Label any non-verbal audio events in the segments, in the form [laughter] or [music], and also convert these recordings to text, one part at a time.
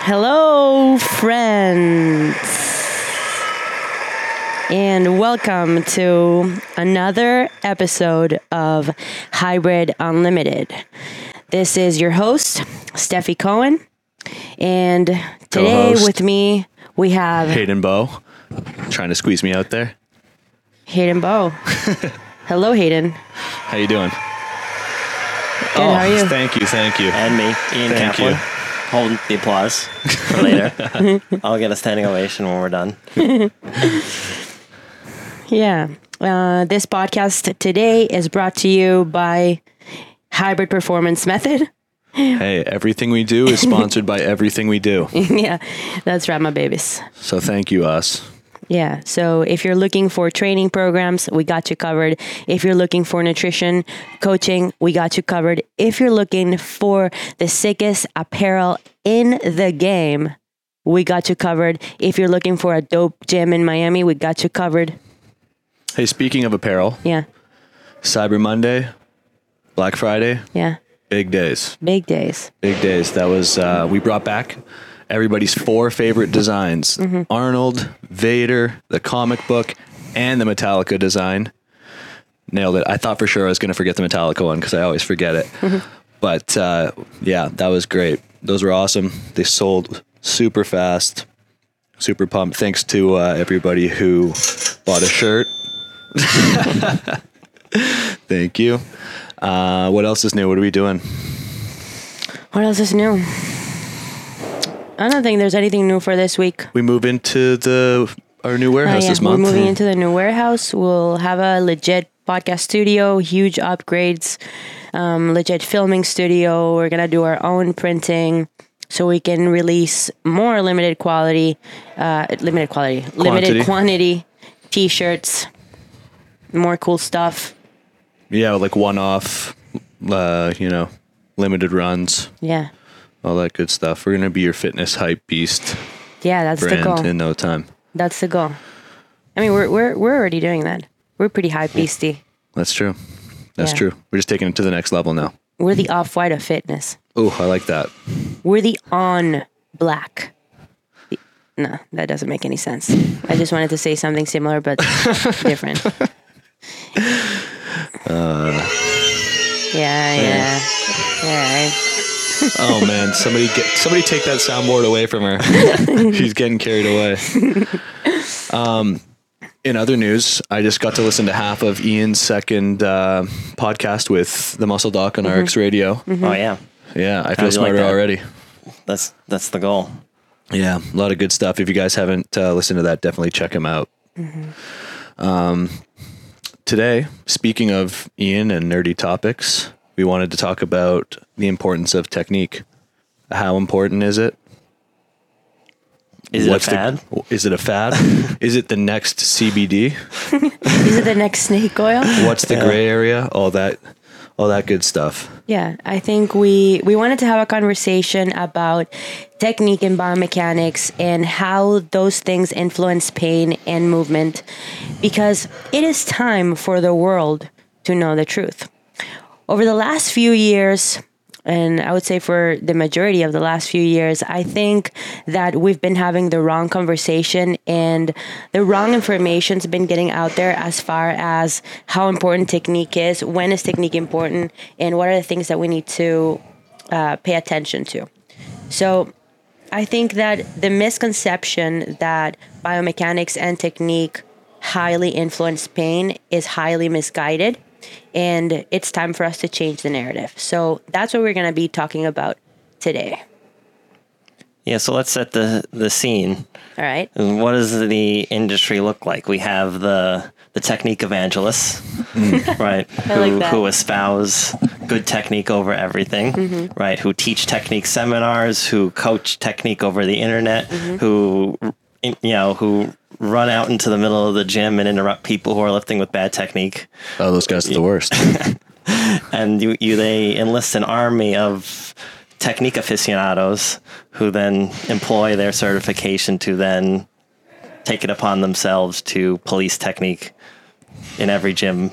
Hello, friends, and welcome to another episode of Hybrid Unlimited. This is your host, Steffi Cohen, and today Co-host. with me we have Hayden Bow trying to squeeze me out there. Hayden Bow. [laughs] Hello, Hayden. How you doing? Good, how are oh, you? Thank you, thank you. and me, Ian Thank Kaplan. you. Hold the applause for later. [laughs] I'll get a standing ovation when we're done. [laughs] Yeah. Uh, this podcast today is brought to you by Hybrid Performance Method. Hey, everything we do is sponsored by [laughs] everything we do. yeah, that's right, my babies. So thank you, us. Yeah. So if you're looking for training programs, we got you covered. If you're looking for nutrition coaching, we got you covered. If you're looking for the sickest apparel in the game, we got you covered. If you're looking for a dope gym in Miami, we got you covered. Hey, speaking of apparel, Yeah. Cyber Monday, Black Friday, Yeah. big days. Big days. Big days. That was uh, we brought back everybody's four favorite designs: Arnold, Vader, the comic book, and the Metallica design. Nailed it. I thought for sure I was going to forget the Metallica one because I always forget it. But uh, yeah, that was great. Those were awesome. They sold super fast. Super pumped. Thanks to uh, everybody who bought a shirt. [laughs] Thank you. Uh, what else is new? What are we doing? What else is new? I don't think there's anything new for this week. we move into the our new Uh, warehouse yeah, this we're moving into the new warehouse. We'll have a legit podcast studio, huge upgrades, um, legit filming studio. We're gonna do our own printing, so we can release more limited quality, uh, limited quality, limited Quantity. quantity t-shirts, more cool stuff. yeah, like one off, uh, you know, limited runs, Yeah, all that good stuff. We're gonna be your fitness hype beast yeah, that's the goal. in no time. That's the goal. I mean, we're we're we're already doing that. We're pretty hype beastie. That's true. That's Yeah. true. We're just taking it to the next level now. We're the off white of fitness. Oh, I like that. We're the on black. No, that doesn't make any sense. I just wanted to say something similar but [laughs] different. Uh. yeah, yeah. Yeah. Oh man, somebody get somebody take that soundboard away from her. [laughs] She's getting carried away. Um, in other news, I just got to listen to half of Ian's second uh, podcast with the Muscle Doc on RX Radio. Oh yeah, Yeah, I feel like smarter that? already. that's that's the goal. Yeah, a lot of good stuff. If you guys haven't uh, listened to that, definitely check him out. Um, today, speaking of Ian and nerdy topics, we wanted to talk about the importance of technique. How important is it? Is it What's a the- fad? is it a fad? [laughs] is it the next CBD? [laughs] Is it the next snake oil? What's the gray area? All that, all that good stuff. Yeah, I think we we wanted to have a conversation about technique and biomechanics and how those things influence pain and movement because it is time for the world to know the truth. Over the last few years, and I would say for the majority of the last few years, I think that we've been having the wrong conversation and the wrong information's been getting out there as far as how important technique is, when is technique important, and what are the things that we need to uh, pay attention to. So I think that the misconception that biomechanics and technique highly influence pain is highly misguided. And it's time for us to change the narrative. So that's what we're going to be talking about today. Yeah. So let's set the the scene. All right. What does the industry look like? We have the the technique evangelists, [laughs] right? I like who, that. who espouse good technique over everything, Mm-hmm. right? Who teach technique seminars, who coach technique over the internet, Mm-hmm. who you know who run out into the middle of the gym and interrupt people who are lifting with bad technique. Oh, those guys are the worst. [laughs] and you, you they enlist an army of technique aficionados who then employ their certification to then take it upon themselves to police technique in every gym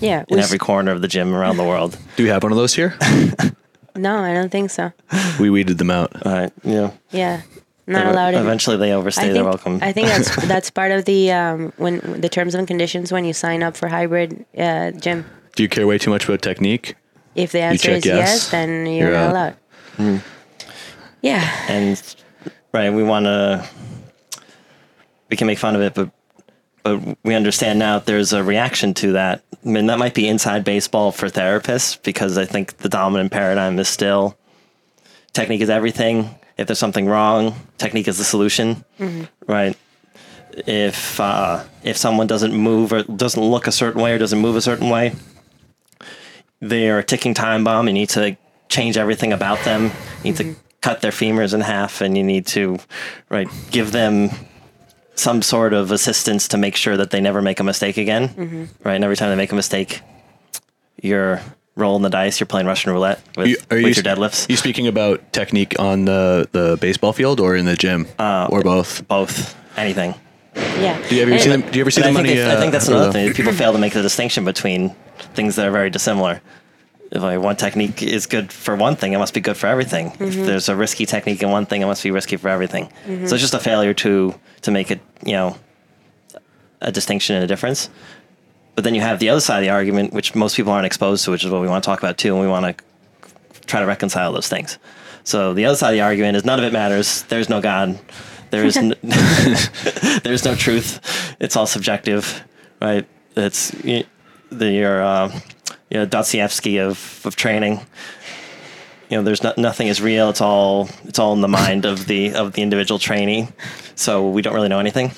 Yeah. in we every corner of the gym around the world Do we have one of those here? [laughs] No, I don't think so. We weeded them out. All right. Yeah. Yeah, not allowed. in- Eventually, they overstay I their welcome. I think that's [laughs] that's part of the um, when the terms and conditions when you sign up for hybrid uh, gym. Do you care way too much about technique? If the answer check is yes, yes, then you're, you're not allowed. Hmm. Yeah, and right, we want to. We can make fun of it, but but we understand now that there's a reaction to that. I mean, that might be inside baseball for therapists because I think the dominant paradigm is still technique is everything. If there's something wrong, technique is the solution, mm-hmm. right? If uh, if someone doesn't move or doesn't look a certain way or doesn't move a certain way, they're a ticking time bomb. You need to change everything about them. You need to mm-hmm. cut their femurs in half, and you need to, right, give them some sort of assistance to make sure that they never make a mistake again. Mm-hmm. Right, and every time they make a mistake, you're rolling the dice. You're playing Russian roulette with, You- are with you- your deadlifts. You speaking about technique on the, the baseball field or in the gym Uh, or both? Both, anything. yeah. Do you ever And- see them? Do you ever see But I think, on it- the, I think that's uh, another thing. People fail to make the distinction between things that are very dissimilar. If like one technique is good for one thing, it must be good for everything. If there's a risky technique in one thing, it must be risky for everything. So it's just a failure to to make it, you know, a distinction and a difference. But then you have the other side of the argument, which most people aren't exposed to, which is what we want to talk about too, and we want to try to reconcile those things. So the other side of the argument is none of it matters. There's no God. There is n- [laughs] there's no truth. It's all subjective, right? It's the your uh, you know Dostoevsky of of training. You know, there's not, nothing is real. It's all it's all in the mind of the of the individual trainee. So we don't really know anything.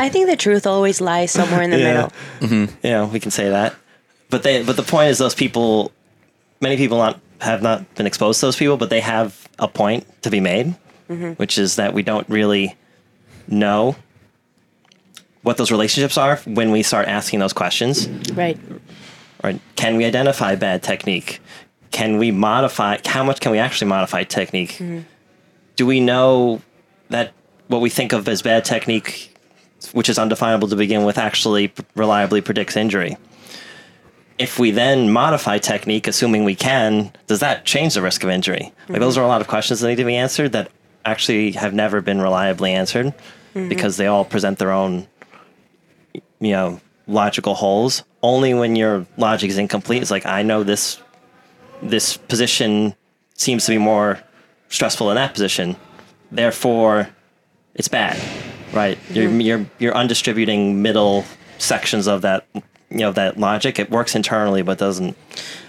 I think the truth always lies somewhere in the Yeah. middle. Mm-hmm. Yeah, we can say that. But they but the point is those people many people not have not been exposed to those people, but they have a point to be made, mm-hmm. which is that we don't really know what those relationships are when we start asking those questions. Right. Right? Can we identify bad technique? Can we modify how much can we actually modify technique? Do we know that what we think of as bad technique which is undefinable to begin with, actually reliably predicts injury. If we then modify technique, assuming we can, does that change the risk of injury? Like mm-hmm. those are a lot of questions that need to be answered that actually have never been reliably answered mm-hmm. because they all present their own, you know, logical holes. Only when your logic is incomplete, it's like I know this, this position seems to be more stressful than that position, therefore it's bad, right? You're mm-hmm. you're you're undistributing middle sections of that you know that logic. It works internally, but doesn't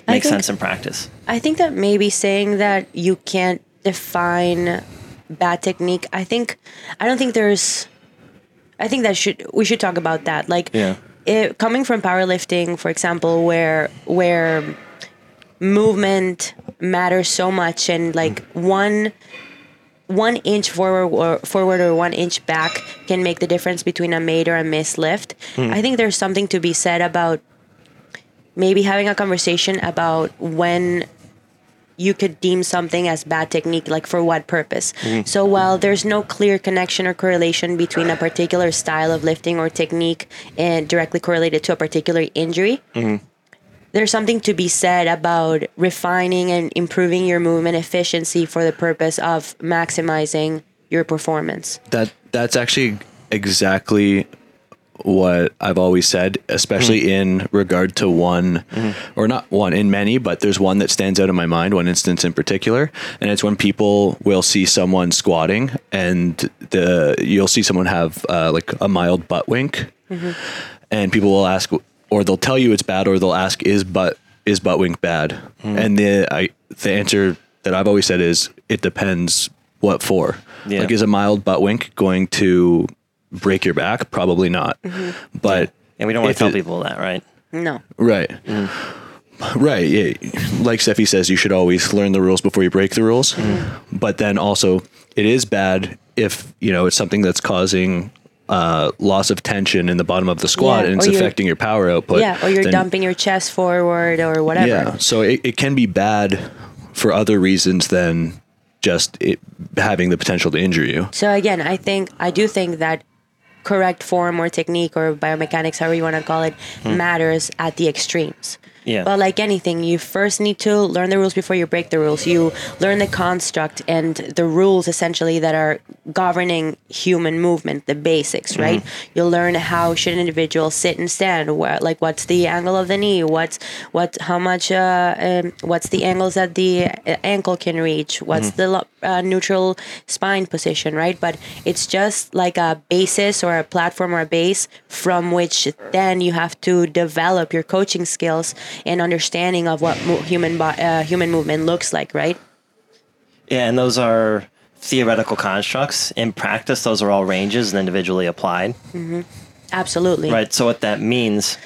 make think- sense in practice. I think that maybe saying that you can't define bad technique. I think I don't think there's. I think that should we should talk about that. Like, Yeah. it, coming from powerlifting, for example, where where movement matters so much, and like one one inch forward or forward or one inch back can make the difference between a made or a missed lift. Hmm. I think there's something to be said about maybe having a conversation about when you could deem something as bad technique, like for what purpose. Hmm. So while there's no clear connection or correlation between a particular style of lifting or technique and directly correlated to a particular injury, hmm. There's something to be said about refining and improving your movement efficiency for the purpose of maximizing your performance. That that's actually exactly what I've always said, especially mm-hmm. in regard to one, mm-hmm. or not one, in many, but there's one that stands out in my mind, one instance in particular, and it's when people will see someone squatting, and the you'll see someone have uh, like a mild butt wink, mm-hmm. and people will ask, or they'll tell you it's bad, or they'll ask, is butt is butt wink bad? Hmm. And the I the answer that I've always said is it depends what for. Yeah. Like, is a mild butt wink going to break your back? Probably not. Mm-hmm. But And we don't want to tell it- people that, right? No. right, mm. right. Yeah, like Steffi says, you should always learn the rules before you break the rules. Mm. But then also, it is bad if you know it's something that's causing. Uh, loss of tension in the bottom of the squat Yeah, and it's affecting your power output. yeah, or you're then- dumping your chest forward or whatever. Yeah, so it, it can be bad for other reasons than just it having the potential to injure you. So again, I think I do think that correct form or technique or biomechanics, however you want to call it, matters at the extremes. Yeah. But like anything, you first need to learn the rules before you break the rules. You learn the construct and the rules essentially that are governing human movement, the basics, Mm-hmm. right? You learn how should an individual sit and stand, where like what's the angle of the knee, what's what how much uh, um, what's the angles that the uh, ankle can reach, what's the uh, neutral spine position, right? But it's just like a basis or a platform or a base from which then you have to develop your coaching skills and understanding of what mo- human bo- uh, human movement looks like, right? Yeah, and those are theoretical constructs. In practice, those are all ranges and individually applied. Absolutely. Right. So what that means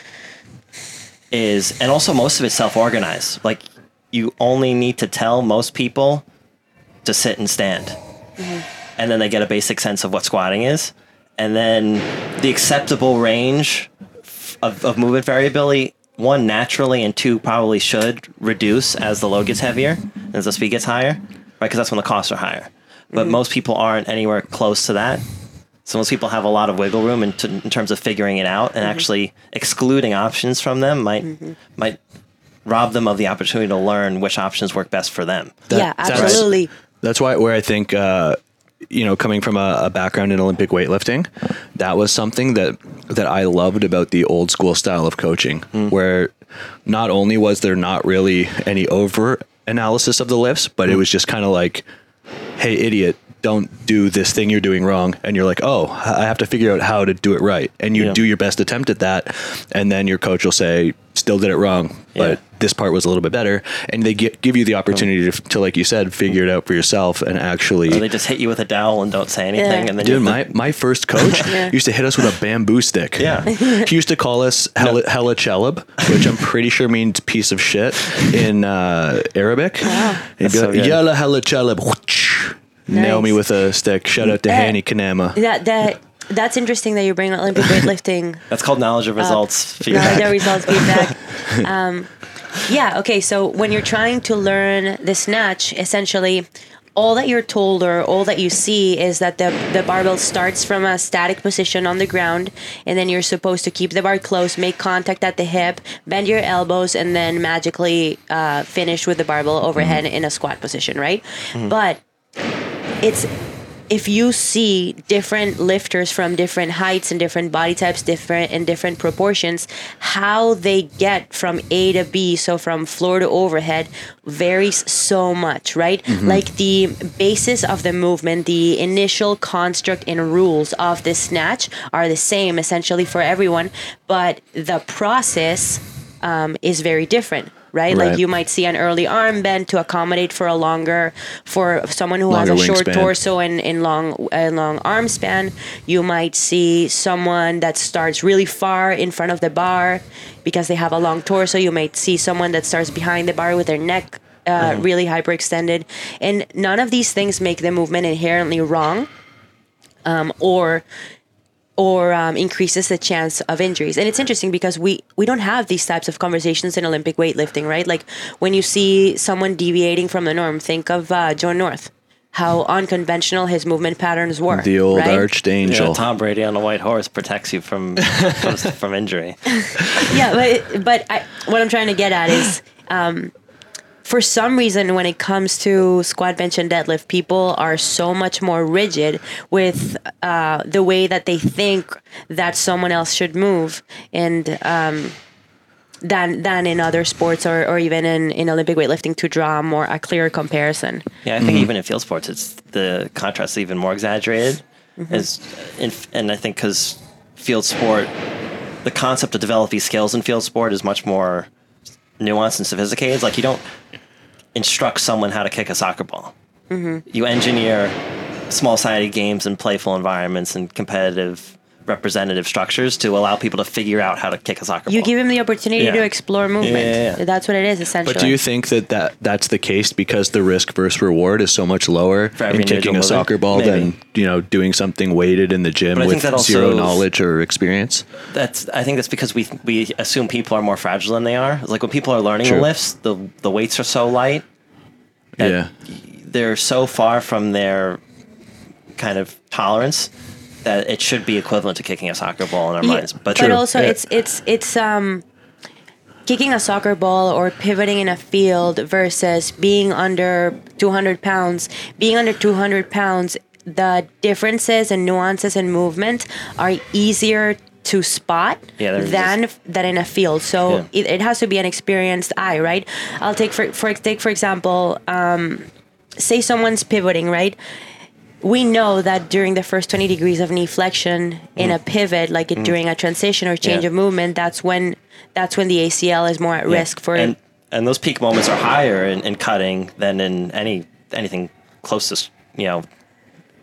is, and also most of it's self-organized. Like you only need to tell most people to sit and stand, and then they get a basic sense of what squatting is, and then the acceptable range of, of movement variability. One naturally, and two probably should reduce as the load gets heavier, and as the speed gets higher, right? Because that's when the costs are higher. But mm-hmm. most people aren't anywhere close to that. So most people have a lot of wiggle room in, t- in terms of figuring it out, and mm-hmm. actually excluding options from them might mm-hmm. might rob them of the opportunity to learn which options work best for them. yeah, that's- absolutely. That's why where I think uh, you know coming from a, a background in Olympic weightlifting, that was something that that I loved about the old school style of coaching, hmm. where not only was there not really any over analysis of the lifts, but it hmm. was just kind of like, "Hey, idiot." Don't do this thing you're doing wrong, and you're like, "Oh, I have to figure out how to do it right." And you Yeah. do your best attempt at that, and then your coach will say, "Still did it wrong, but Yeah. this part was a little bit better and they gi- give you the opportunity to, to like you said figure it out for yourself and actually Or they just hit you with a dowel and don't say anything, Yeah. and then dude you my, my first coach [laughs] Yeah. used to hit us with a bamboo stick Yeah. [laughs] he used to call us hella, hella chelub which i'm pretty sure means piece of shit in uh, arabic wow. That's so like good. yalla hella nail me with a stick shout out to Eh. Hanny Kanama That that that's interesting that you bring Olympic weightlifting [laughs] that's called knowledge of [laughs] results feedback. knowledge of results [laughs] feedback. Um, yeah. Okay. So when you're trying to learn the snatch, essentially, all that you're told or all that you see is that the the barbell starts from a static position on the ground, and then you're supposed to keep the bar close, make contact at the hip, bend your elbows, and then magically uh, finish with the barbell overhead in a squat position, right? But it's if you see different lifters from different heights and different body types different in different proportions how they get from a to b so from floor to overhead varies so much right? Like the basis of the movement the initial construct and rules of the snatch are the same essentially for everyone but the process um, is very different right? Right. Like you might see an early arm bend to accommodate for a longer, for someone who Longer has a short wingspan. torso and, in long a long arm span. You might see someone that starts really far in front of the bar because they have a long torso. You might see someone that starts behind the bar with their neck uh, really hyperextended, and none of these things make the movement inherently wrong, um, or or um, increases the chance of injuries. And it's interesting because we we don't have these types of conversations in Olympic weightlifting, right? Like when you see someone deviating from the norm, think of uh, Joe North, how unconventional his movement patterns were. the old right? arched Yeah, Tom Brady on a white horse protects you from from, [laughs] from injury. [laughs] yeah, but but I, what I'm trying to get at is, um, for some reason, when it comes to squat, bench, and deadlift, people are so much more rigid with uh, the way that they think that someone else should move, and um, than than in other sports or, or even in, in Olympic weightlifting to draw more a clear comparison. Yeah, I think even in field sports, it's the contrast is even more exaggerated. As in, and I think because field sport, the concept of developing skills in field sport is much more nuanced and sophisticated. It's like you don't instruct someone how to kick a soccer ball. Mm-hmm. You engineer small-sided games and playful environments and competitive representative structures to allow people to figure out how to kick a soccer ball. You ball. give them the opportunity Yeah. to explore movement. Yeah, yeah. That's what it is essentially. But do you think that, that that's the case because the risk versus reward is so much lower in kicking a movement? soccer ball Maybe. than you know doing something weighted in the gym But with zero knowledge or experience? That's. I think that's because we we assume people are more fragile than they are. It's like when people are learning True. lifts, the the weights are so light. Yeah, they're so far from their kind of tolerance that it should be equivalent to kicking a soccer ball in our Yeah, minds. But, but also Yeah. it's it's it's um kicking a soccer ball or pivoting in a field versus being under 200 pounds. Being under 200 pounds, the differences and nuances and movement are easier to spot Yeah, than than in a field. So Yeah. it, it has to be an experienced eye, right? I'll take for for take for example, um, say someone's pivoting, right? We know that during the first 20 degrees of knee flexion in a pivot, like it, during a transition or change Mm. Yeah. of movement, that's when that's when the ACL is more at Yeah. risk for and and those peak moments are higher in, in cutting than in any anything closest you know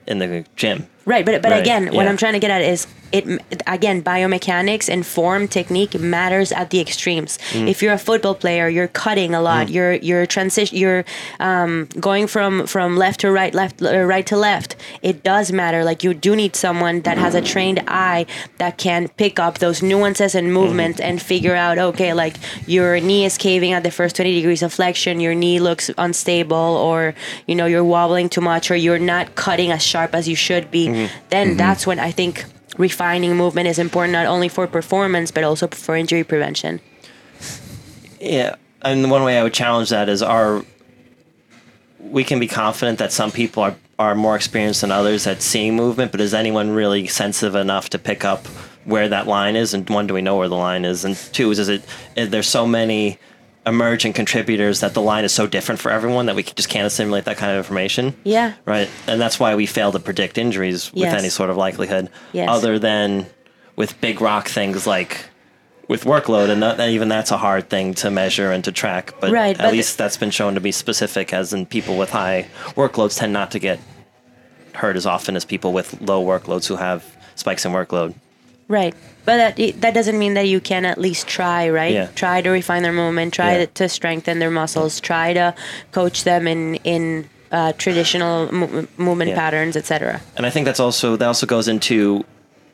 in the gym Right, but but Right, again, what. I'm trying to get at is it again biomechanics and form technique matters at the extremes. Mm. If you're a football player, you're cutting a lot. You're you're transition. You're um, going from from left to right, left uh, right to left. It does matter. Like you do need someone that has a trained eye that can pick up those nuances and movement Mm-hmm. and figure out okay, like your knee is caving at the first 20 degrees of flexion. Your knee looks unstable, or you know you're wobbling too much, or you're not cutting as sharp as you should be Mm-hmm. then that's when I think refining movement is important not only for performance but also for injury prevention. Yeah, and one way I would challenge that is our we can be confident that some people are are more experienced than others at seeing movement, but is anyone really sensitive enough to pick up where that line is? And one, do we know where the line is? And two, is, is it there's so many emerging contributors that the line is so different for everyone that we just can't assimilate that kind of information. Yeah. Right. And that's why we fail to predict injuries with Yes. any sort of likelihood, Yes. other than with big rock things like with workload. And that, even that's a hard thing to measure and to track. But Right, at but- least that's been shown to be specific, as in people with high workloads tend not to get hurt as often as people with low workloads who have spikes in workload. Right. But that, that doesn't mean that you can at least try, right? Yeah. Try to refine their movement, try Yeah. to strengthen their muscles, try to coach them in in uh, traditional mo- movement Yeah. patterns, etc. And I think that's also that also goes into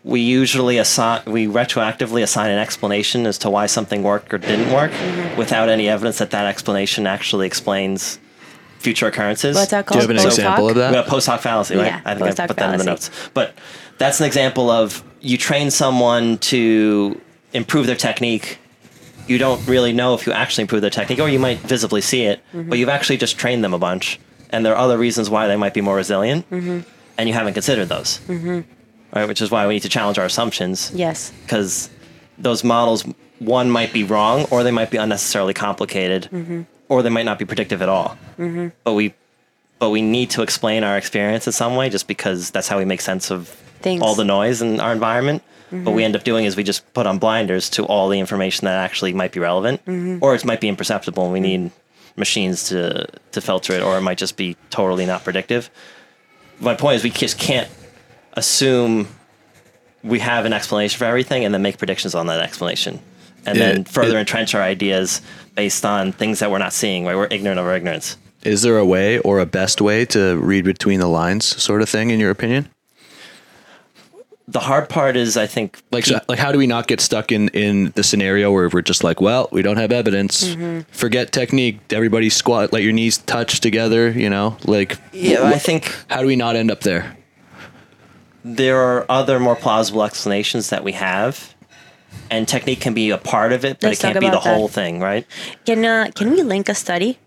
we usually assign we retroactively assign an explanation as to why something worked or didn't work Mm-hmm. without any evidence that that explanation actually explains future occurrences. What's that Do you called? have an Post example hoc? of that? We have post hoc fallacy, right? Yeah, I think I hoc put that in the notes. But that's an example of you train someone to improve their technique. You don't really know if you actually improve their technique, or you might visibly see it, Mm-hmm. but you've actually just trained them a bunch, and there are other reasons why they might be more resilient, Mm-hmm. and you haven't considered those. Right, which is why we need to challenge our assumptions Yes. because those models one might be wrong or they might be unnecessarily complicated Mm-hmm. or they might not be predictive at all but we but we need to explain our experience in some way just because that's how we make sense of Things. all the noise in our environment. What we mm-hmm. end up doing is we just put on blinders to all the information that actually might be relevant mm-hmm. or it might be imperceptible and we mm-hmm. need machines to to filter it or it might just be totally not predictive. My point is we just can't assume we have an explanation for everything and then make predictions on that explanation and Yeah, then further it- entrench our ideas based on things that we're not seeing right? We're ignorant of our ignorance. Is there a way or a best way to read between the lines, sort of thing, in your opinion? The hard part is i think Like, so, like, how do we not get stuck in in the scenario where we're just like, well, we don't have evidence. Forget technique. Everybody squat, let your knees touch together. You know, like, yeah i think how do we not end up there? there are other more plausible explanations that we have and technique can be a part of it but Let's it can't be the that. whole thing right Can uh, can we link a study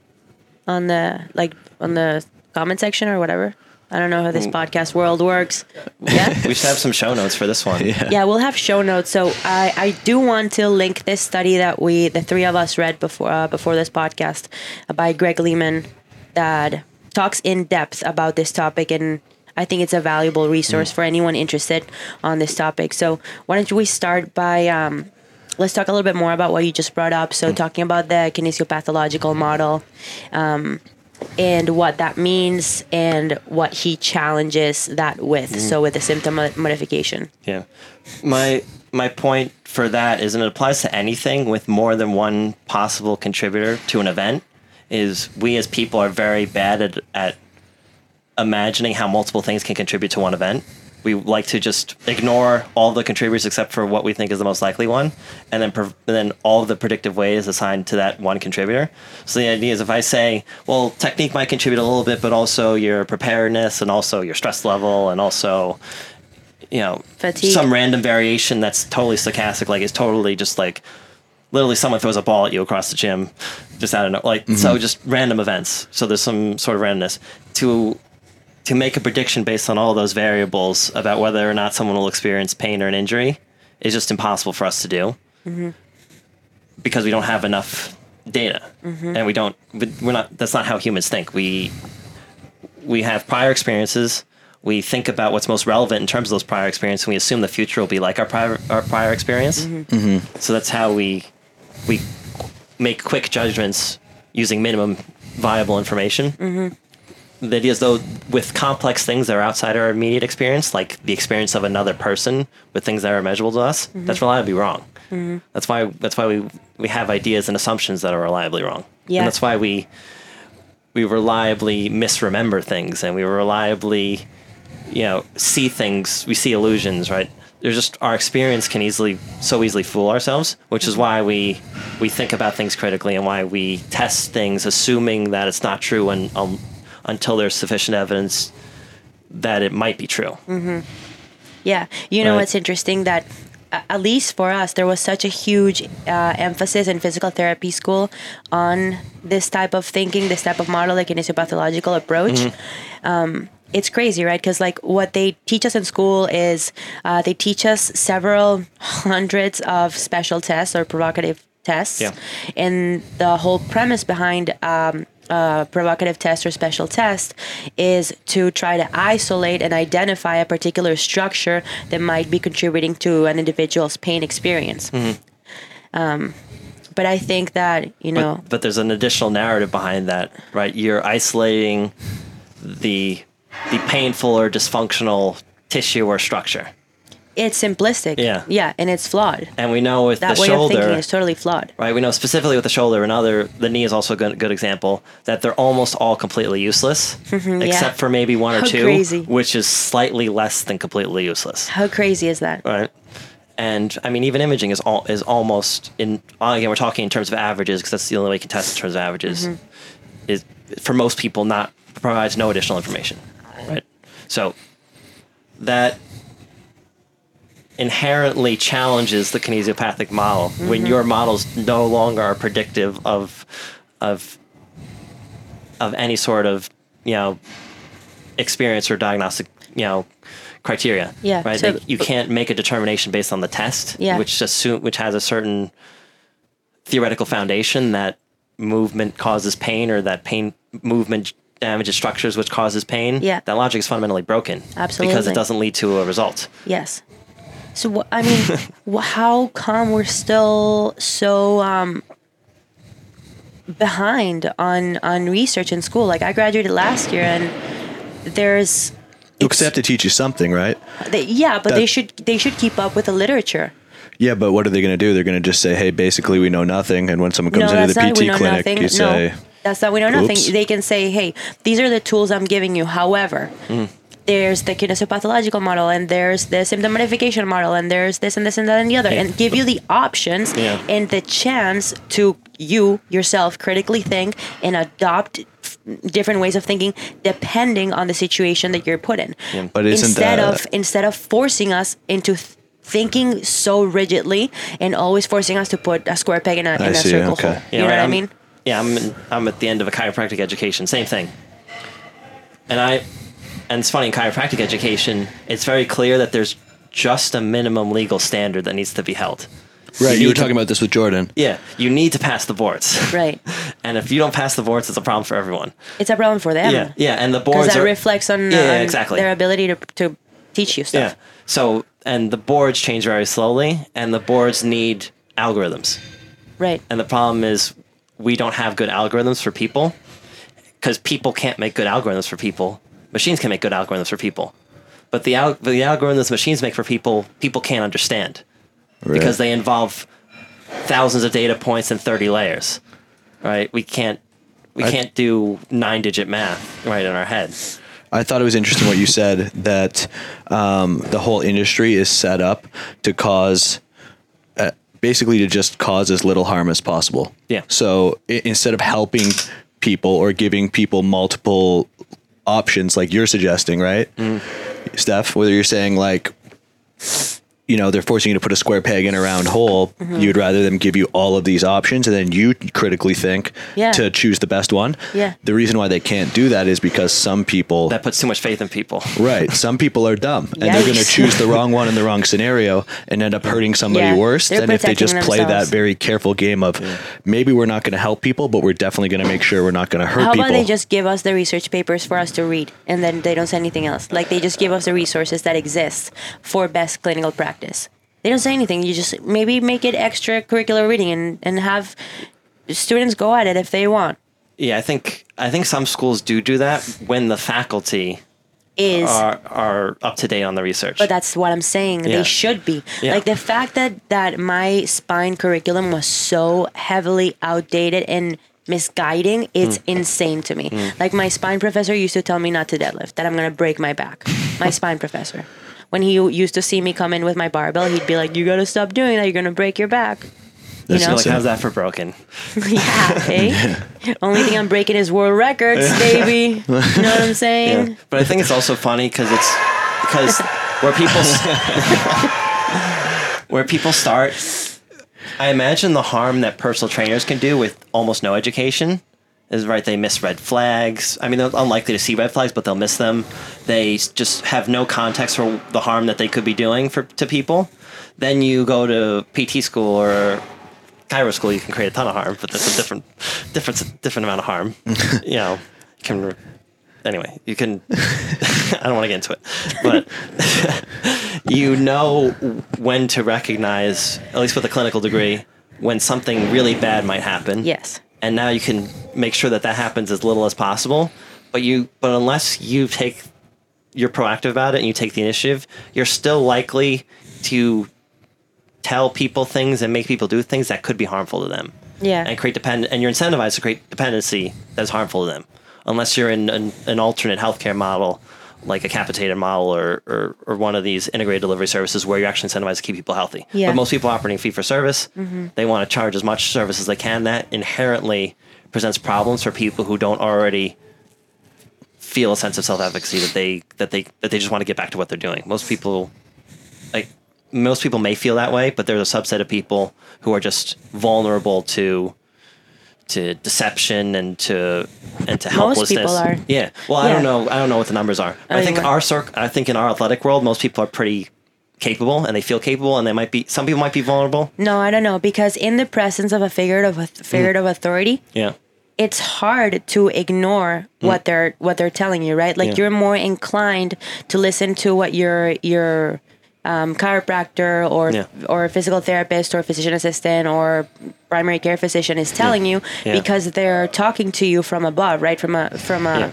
on the like on the comment section or whatever? I don't know how this podcast world works. [laughs] Yeah. we should have some show notes for this one [laughs] Yeah. Yeah, we'll have show notes. So I, I do want to link this study that we the three of us read before uh, before this podcast uh, by Greg Lehman that talks in depth about this topic and I think it's a valuable resource for anyone interested on this topic. So why don't we start by um, let's talk a little bit more about what you just brought up. So talking about the kinesiopathological model um, and what that means and what he challenges that with. So mm-hmm. with the symptom mo- modification. Yeah. My my point for that is and it applies to anything with more than one possible contributor to an event is we as people are very bad at, at imagining how multiple things can contribute to one event. We like to just ignore all the contributors except for what we think is the most likely one, and then prov- and then all of the predictive ways assigned to that one contributor. So the idea is if I say, well, technique might contribute a little bit, but also your preparedness and also your stress level and also you know Fatigue. some random variation that's totally stochastic like it's totally just like literally someone throws a ball at you across the gym, just out of no, like so mm-hmm. just random events. So there's some sort of randomness to to make a prediction based on all those variables about whether or not someone will experience pain or an injury is just impossible for us to do. Mm-hmm. Because we don't have enough data. Mm-hmm. And we don't we're not that's not how humans think. We we have prior experiences. We think about what's most relevant in terms of those prior experiences. And we assume the future will be like our prior our prior experience. Mm-hmm. So that's how we we make quick judgments using minimum viable information the idea is though with complex things that are outside our immediate experience like the experience of another person with things that are measurable to us that's reliably wrong. That's why that's why we we have ideas and assumptions that are reliably wrong. Yeah. and that's why we we reliably misremember things and we reliably you know see things we see illusions right? There's just our experience can easily so easily fool ourselves which is why we we think about things critically and why we test things assuming that it's not true and um, until there's sufficient evidence that it might be true Yeah, you know Right. what's interesting that a- at least for us there was such a huge uh, emphasis in physical therapy school on this type of thinking, this type of model, like kinesiopathological approach. Um, it's crazy, right? Because like what they teach us in school is uh, they teach us several hundreds of special tests or provocative tests, Yeah. and the whole premise behind um, a provocative test or special test is to try to isolate and identify a particular structure that might be contributing to an individual's pain experience. Um, but I think that you know, but, but there's an additional narrative behind that right? You're isolating the the painful or dysfunctional tissue or structure it's simplistic. Yeah. yeah, and it's flawed. and we know with That the way of thinking is totally flawed. right we know specifically with the shoulder and other the knee is also a good, good example that they're almost all completely useless [laughs] except for maybe one or How two crazy. which is slightly less than completely useless How crazy is that? right and i mean even imaging is all is almost in uh, again we're talking in terms of averages because that's the only way you can test in terms of averages mm-hmm. is for most people not provides no additional information right so that inherently challenges the kinesiopathic model when mm-hmm. your models no longer are predictive of of of any sort of you know experience or diagnostic you know criteria Yeah, right so- you can't make a determination based on the test Yeah. which assume which has a certain theoretical foundation that movement causes pain or that pain movement damages structures which causes pain Yeah. that logic is fundamentally broken Absolutely. because it doesn't lead to a result Yes. So I mean, [laughs] how come we're still so um, behind on on research in school? Like I graduated last year, and there's Because they have to teach you something, right? they, yeah, but they should they should keep up with the literature. Yeah, but what are they going to do? They're going to just say, "Hey, basically, we know nothing." And when someone comes no, into the PT clinic, nothing. you say, that's not we know Oops. nothing. They can say, hey, these are the tools I'm giving you. However. Mm. There's the kinesiopathological model, and there's the symptom modification model, and there's this and this and that and the other, and give you the options Yeah. and the chance to you yourself critically think and adopt different ways of thinking depending on the situation that you're put in. But isn't instead that- of instead of forcing us into th- thinking so rigidly and always forcing us to put a square peg in a, in I a see, circle okay. hole. You know right, what I I'm- mean? Yeah, I'm in, I'm at the end of a chiropractic education. Same thing. And I, and it's funny in chiropractic education, it's very clear that there's just a minimum legal standard that needs to be held. "Right, you need were to- talking about this with Jordan." Yeah, you need to pass the boards. Right. [laughs] and if you don't pass the boards, it's a problem for everyone. It's a problem for them. Yeah, yeah, and the boards that are reflects on, Yeah, yeah, on exactly. their ability to, to teach you stuff. yeah. So and the boards change very slowly, and the boards need algorithms. Right. And the problem is we don't have good algorithms for people because people can't make good algorithms for people. Machines can make good algorithms for people. But the, al- the algorithms machines make for people, people can't understand because they involve thousands of data points and 30 layers. Right? We can't we I- can't do nine digit math right in our heads. I thought it was interesting what you said that um, the whole industry is set up to cause, uh, basically, to just cause as little harm as possible. Yeah. So i- instead of helping people or giving people multiple options, like you're suggesting, right, mm. Steph? Whether you're saying like, you know they're forcing you to put a square peg in a round hole mm-hmm. you'd rather them give you all of these options and then you critically think Yeah. to choose the best one Yeah. the reason why they can't do that is because some people That puts too much faith in people. [laughs] right some people are dumb and they're going to choose the wrong one in the [laughs] wrong scenario and end up hurting somebody Yeah, worse they're than if they just protecting play that very careful game of maybe we're not going to help people but we're definitely going to make sure we're not going to hurt How people about they just give us the research papers for us to read and then they don't say anything else? Like they just give us the resources that exist for best clinical practice. They don't say anything. You just maybe make it extracurricular reading and, and have students go at it if they want. Yeah, I think I think some schools do do that when the faculty Is are are up to date on the research. But that's what I'm saying. Yeah. They should be. Yeah. Like the fact that that my spine curriculum was so heavily outdated and misguiding, it's Hmm. insane to me. Like my spine professor used to tell me not to deadlift, that I'm gonna break my back. My [laughs] spine professor. When he used to see me come in with my barbell, he'd be like, "You gotta stop doing that. You're gonna break your back." You That's know, like, how's that for broken? [laughs] yeah. Eh? Only thing I'm breaking is world records, baby. [laughs] You know what I'm saying? But I think it's also funny because it's because where people [laughs] where people start. I imagine the harm that personal trainers can do with almost no education is right. They miss red flags. I mean, they're unlikely to see red flags, but they'll miss them. They just have no context for the harm that they could be doing for to people. Then you go to PT school or chiro school, you can create a ton of harm, but that's a different, different, different amount of harm. [laughs] you know, you can. Anyway, you can. [laughs] I don't want to get into it, but [laughs] you know when to recognize, at least with a clinical degree, when something really bad might happen. Yes. And now you can make sure that that happens as little as possible. But you, but unless you take, you're proactive about it and you take the initiative, you're still likely to tell people things and make people do things that could be harmful to them. Yeah. And create depend, and you're incentivized to create dependency that's harmful to them, unless you're in an, an alternate healthcare model, like a capitated model or, or or one of these integrated delivery services where you're actually incentivized to keep people healthy. Yeah. Mm-hmm. But most people operating fee for service, they want to charge as much service as they can. That inherently presents problems for people who don't already feel a sense of self-efficacy that they that they that they just want to get back to what they're doing. Most people like most people may feel that way, but there's a subset of people who are just vulnerable to to deception and to and to Most helplessness. people are. Yeah. Well, I don't know. I don't know what the numbers are. I think our circ- I think in our athletic world, most people are pretty capable and they feel capable, and they might be. Some people might be vulnerable. No, I don't know because in the presence of a figure of a figure mm. of authority, Yeah. it's hard to ignore mm. what they're what they're telling you, right? Like Yeah. you're more inclined to listen to what your your um, chiropractor or Yeah. or physical therapist or physician assistant or primary care physician is telling you Yeah. because they're talking to you from above, right? From a from a Yeah.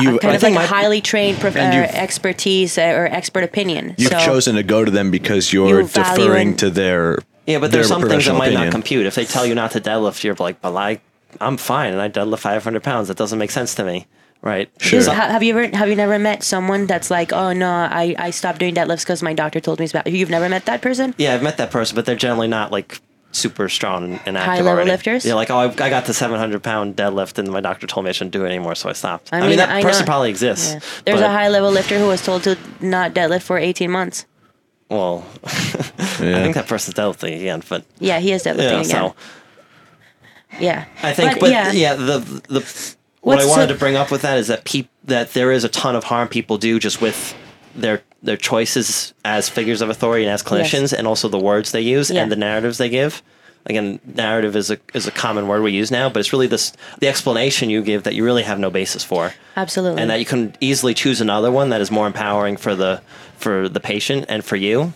You- kind I of think like a my- highly trained prof- And uh, you've- expertise uh, or expert opinion. You've so, chosen to go to them because you're You deferring to their Yeah, but there's some things that professional might not compute. If they tell you not to deadlift, you're like, but I, I'm fine, and I deadlift 500 pounds. That doesn't make sense to me, right? Sure. So- have you ever have you never met someone that's like, oh no, I, I stopped doing deadlifts because my doctor told me it's bad. You've never met that person? Yeah, I've met that person, but they're generally not like super strong and active High-level already. lifters? Yeah, like oh, I, I got the 700 pound deadlift, and my doctor told me I shouldn't do it anymore, so I stopped. I, mean, that I person know- probably exists. Yeah. There's but- a high level lifter who was told to not deadlift for 18 months. Well, Yeah. [laughs] I think that person's deadlifting again, but Yeah, he is deadlifting yeah. again. So yeah, I think, but, yeah. the the what I wanted so- to bring up with that is that peop, that there is a ton of harm people do just with their their choices as figures of authority and as clinicians, and also the words they use Yeah. and the narratives they give. Again, narrative is a is a common word we use now, but it's really this the explanation you give that you really have no basis for, absolutely. and that you can easily choose another one that is more empowering for the for the patient and for you.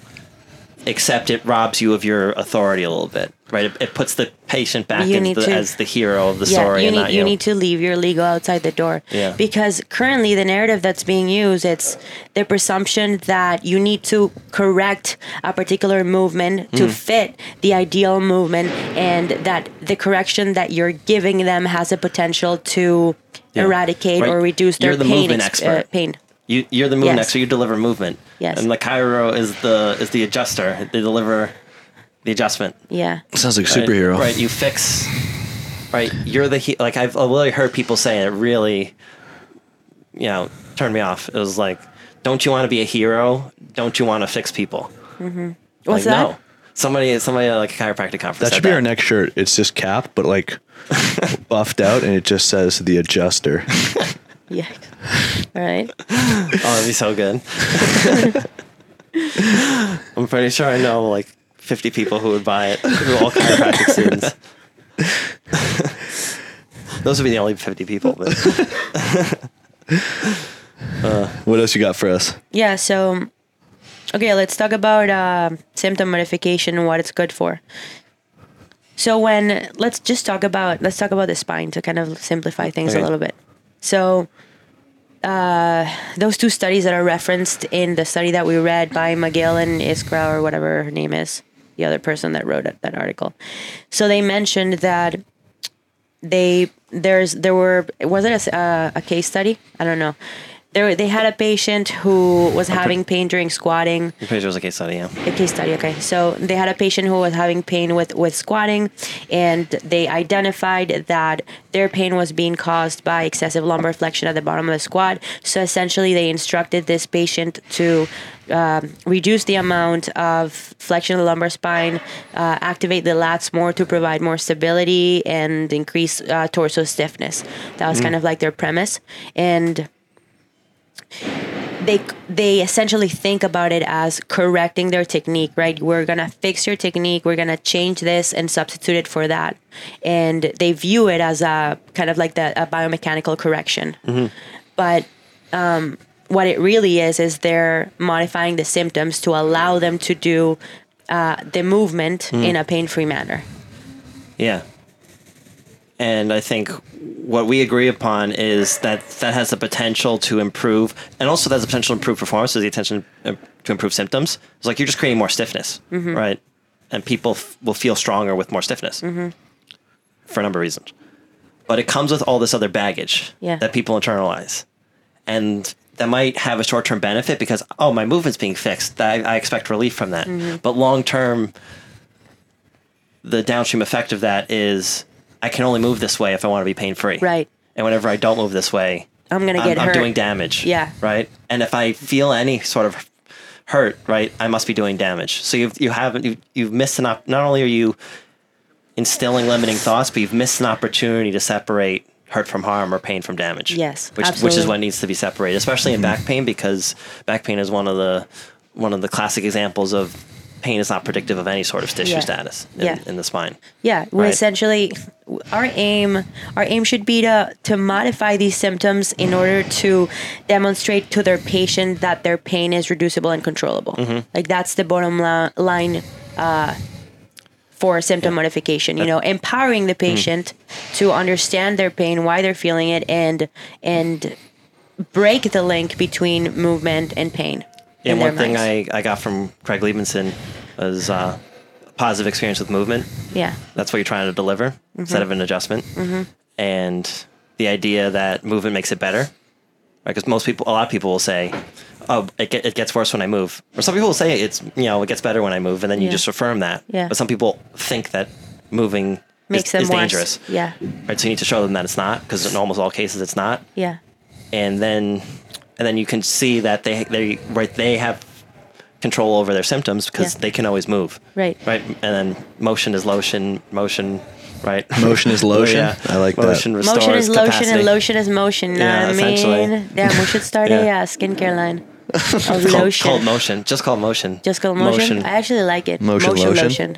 Except it robs you of your authority a little bit, right? It, it puts the patient back You as the, to- as the hero of the yeah, story you and need not you need to leave your legal outside the door. Yeah. Because currently the narrative that's being used it's the presumption that you need to correct a particular movement to fit the ideal movement and that the correction that you're giving them has a potential to Yeah. eradicate Right. or reduce their the pain movement ex- uh, pain. You, you're the movement Yes. expert. You deliver movement. Yes. And the chiro is the is the adjuster. They deliver the adjustment. Yeah. Sounds like a Right? superhero. Right. You fix. Right. You're the he- like I've really heard people say it really, you know, turned me off. It was like, don't you want to be a hero? don't you want to fix people? Mm-hmm. What's like, that? No. Somebody, somebody at like a chiropractic conference. That should be our next shirt. It's just cap, but like [laughs] buffed out, and it just says the adjuster. [laughs] Yeah. [laughs] Right? Oh, that'd be so good. [laughs] I'm pretty sure I know like 50 people who would buy it, who are all chiropractic students. [laughs] Those would be the only 50 people. But What else you got for us? Yeah. So, okay, let's talk about uh, symptom modification and what it's good for. So when let's just talk about let's talk about the spine to kind of simplify things Okay. a little bit. So. Uh, those two studies that are referenced in the study that we read by McGill and Iskra or whatever her name is, the other person that wrote that article. So they mentioned that they there's there were was it a, a case study? I don't know. There they had a patient who was having pain during squatting. Sure it was a case study, yeah. A case study, okay. So they had a patient who was having pain with with squatting, and they identified that their pain was being caused by excessive lumbar flexion at the bottom of the squat. So essentially, they instructed this patient to um, reduce the amount of flexion of the lumbar spine, uh, activate the lats more to provide more stability, and increase uh, torso stiffness. That was kind of like their premise, and they they essentially think about it as correcting their technique right? We're gonna fix your technique we're gonna change this and substitute it for that. And they view it as a kind of like the, a biomechanical correction. But um, what it really is is they're modifying the symptoms to allow them to do uh, the movement in a pain-free manner. Yeah. And I think what we agree upon is that that has the potential to improve, and also that has the potential to improve performance, has the attention uh, to improve symptoms. It's like you're just creating more stiffness, mm-hmm. right? And people f- will feel stronger with more stiffness mm-hmm. for a number of reasons. But it comes with all this other baggage Yeah. that people internalize. And that might have a short term benefit because, oh, my movement's being fixed. I, I expect relief from that. Mm-hmm. But long term, the downstream effect of that is I can only move this way if I want to be pain free. Right. And whenever I don't move this way, i'm gonna I'm, get I'm doing damage. Yeah. Right. And if I feel any sort of hurt, right, I must be doing damage. So you've you haven't you, you've missed an op- not only are you instilling limiting thoughts, but you've missed an opportunity to separate hurt from harm or pain from damage. Yes, which which is what needs to be separated, especially in mm-hmm. back pain because back pain is one of the one of the classic examples of pain is not predictive of any sort of tissue Yeah. status in, Yeah. in the spine. Yeah, we Right. essentially our aim our aim should be to to modify these symptoms in order to demonstrate to their patient that their pain is reducible and controllable. Mm-hmm. Like that's the bottom li- line uh, for symptom modification. You know, empowering the Mm-hmm. patient to understand their pain, why they're feeling it, and and break the link between movement and pain. Yeah, their one thing minds. I, I got from Craig Liebenson was uh, positive experience with movement. yeah That's what you're trying to deliver instead of an adjustment. And the idea that movement makes it better. Right? Because most people, a lot of people will say, oh, it, get, it gets worse when I move. Or some people will say it's, you know, it gets better when I move. And then you just affirm that. Yeah. But some people think that moving makes is, them is worse. dangerous. Yeah, Right. So you need to show them that it's not because in almost all cases it's not. yeah, and then and then you can see that they they right they have control over their symptoms because Yeah. they can always move Right. right and then motion is lotion motion right Motion is [laughs] lotion. Yeah. I like motion that. restores motion is lotion capacity. and lotion is motion. Yeah, I essentially. mean? Damn, we should start a [laughs] Yeah. uh, skincare line [laughs] of Called, lotion. called motion just call motion Just call motion. I actually like it. Motion lotion?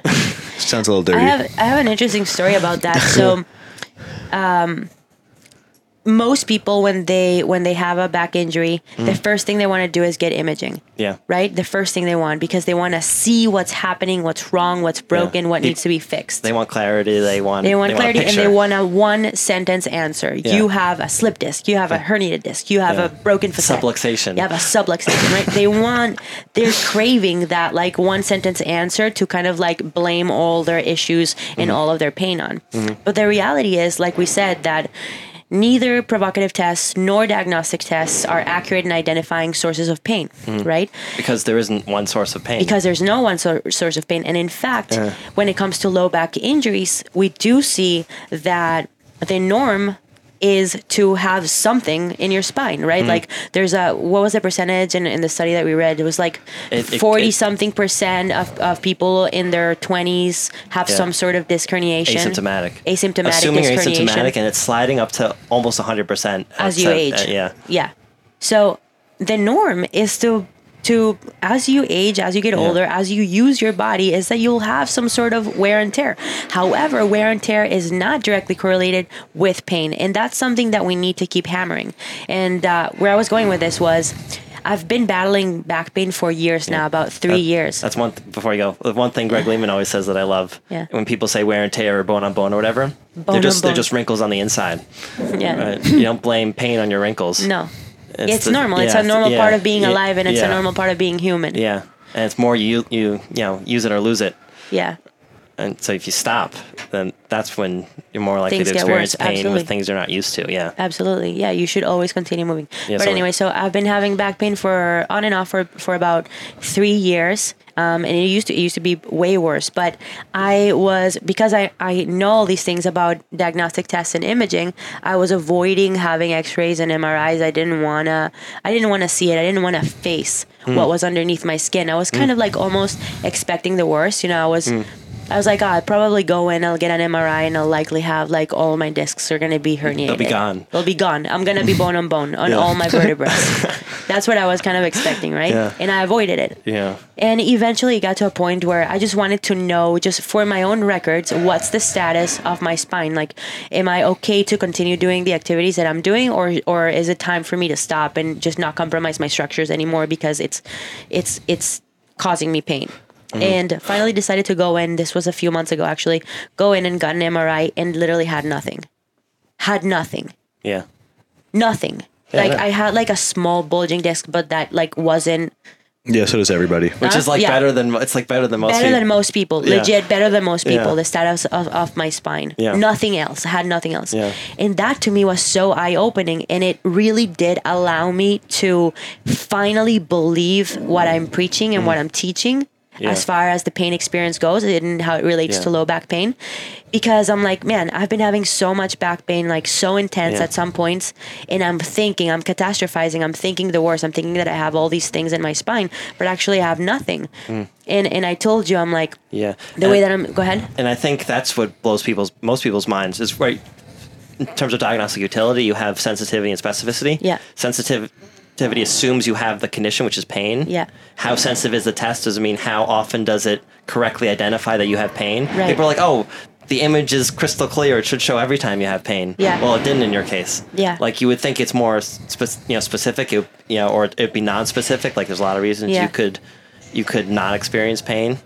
Sounds a little dirty. I have I have an interesting story about that. So, um, most people when they when they have a back injury, the Mm. first thing they want to do is get imaging. yeah Right, the first thing they want because they want to see what's happening, what's wrong, what's broken, what You- needs to be fixed. they want clarity they want They want a clarity and they want a one sentence answer. You have a slip disc, you have a herniated disc, you have Yeah. a broken facet. Subluxation. You have a subluxation, right? They want they're craving that like one sentence answer to kind of like blame all their issues and Mm-hmm. all of their pain on. But the reality is, like we said, that neither provocative tests nor diagnostic tests are accurate in identifying sources of pain, Mm-hmm. right? because there isn't one source of pain because there's no one sor- source of pain. And in fact, when it comes to low back injuries, we do see that the norm is to have something in your spine, right? Mm-hmm. Like there's a what was the percentage in, in the study that we read? It was like forty something percent of, of people in their twenties have Yeah. some sort of disc herniation. Asymptomatic. Asymptomatic Assuming you're asymptomatic and it's sliding up to almost 100% as you age. uh, yeah. Yeah. So the norm is to to as you age, as you get older, as you use your body, is that you'll have some sort of wear and tear. However, wear and tear is not directly correlated with pain, and that's something that we need to keep hammering. And uh, where I was going with this was. I've been battling back pain for years now, about three That- years. That's one. Th- before you go, the one thing Greg [laughs] Lehman always says that I love. Yeah. When people say wear and tear or bone on bone or whatever, they're on just they're just wrinkles on the inside. yeah. Right? you don't blame pain on your wrinkles. No. It's It's, the- normal. it's a normal yeah, part of being yeah, alive, and it's yeah. a normal part of being human. Yeah, and it's more you you you know use it or lose it. Yeah. And so if you stop, then that's when you're more likely Things to experience pain absolutely. with things you're not used to. Yeah. Absolutely. Yeah, you should always continue moving. Yeah, but so- anyway, so I've been having back pain for on and off for, for about three years. Um, and it used to it used to be way worse. But I was because I, I know all these things about diagnostic tests and imaging, I was avoiding having x rays and MRIs. I didn't wanna I didn't wanna see it. I didn't wanna face hmm. what was underneath my skin. I was kind hmm. of like almost expecting the worst. You know, I was hmm. I was like, oh, I'll probably go in, I'll get an MRI, and I'll likely have like all my discs are gonna be herniated. They'll be gone. They'll be gone. I'm gonna be bone on bone on Yeah. all my vertebrae. [laughs] That's what I was kind of expecting, right? Yeah. And I avoided it. Yeah. And eventually it got to a point where I just wanted to know, just for my own records, what's the status of my spine? Like, am I okay to continue doing the activities that I'm doing, or or is it time for me to stop and just not compromise my structures anymore because it's it's it's causing me pain? Mm-hmm. And finally decided to go in. This was a few months ago, actually. Go in and got an MRI and literally had nothing. Had nothing Yeah. nothing. Yeah, like yeah. I had like a small bulging disc, but that like wasn't Yeah, so does everybody. Which Huh? is like Yeah. better than it's like better than most. better people. than most people. Yeah. Legit better than most people. Yeah. The status of, of my spine. Yeah. Nothing else. I had nothing else. Yeah. And that to me was so eye opening, and it really did allow me to finally believe what I'm preaching and mm. what I'm teaching. Mm. Yeah. As far as the pain experience goes, and how it relates Yeah. to low back pain, because I'm like, man, I've been having so much back pain, like so intense Yeah. at some points, and I'm thinking, I'm catastrophizing, I'm thinking the worst, I'm thinking that I have all these things in my spine, but actually I have nothing. And and I told you, I'm like, Mm. Yeah. the way that I'm. Go ahead. and I think that's what blows people's most people's minds is right in terms of diagnostic utility. You have sensitivity and specificity. Yeah. Sensitivity assumes you have the condition, which is pain. Yeah. How sensitive is the test? Does it mean how often does it correctly identify that you have pain? Right. People are like, oh. The image is crystal clear. It should show every time you have pain. Yeah. Well, it didn't in your case. Yeah. Like you would think it's more, spe- you know, specific. It, you know, or it'd be non-specific. Like there's a lot of reasons Yeah. you could, you could not experience pain,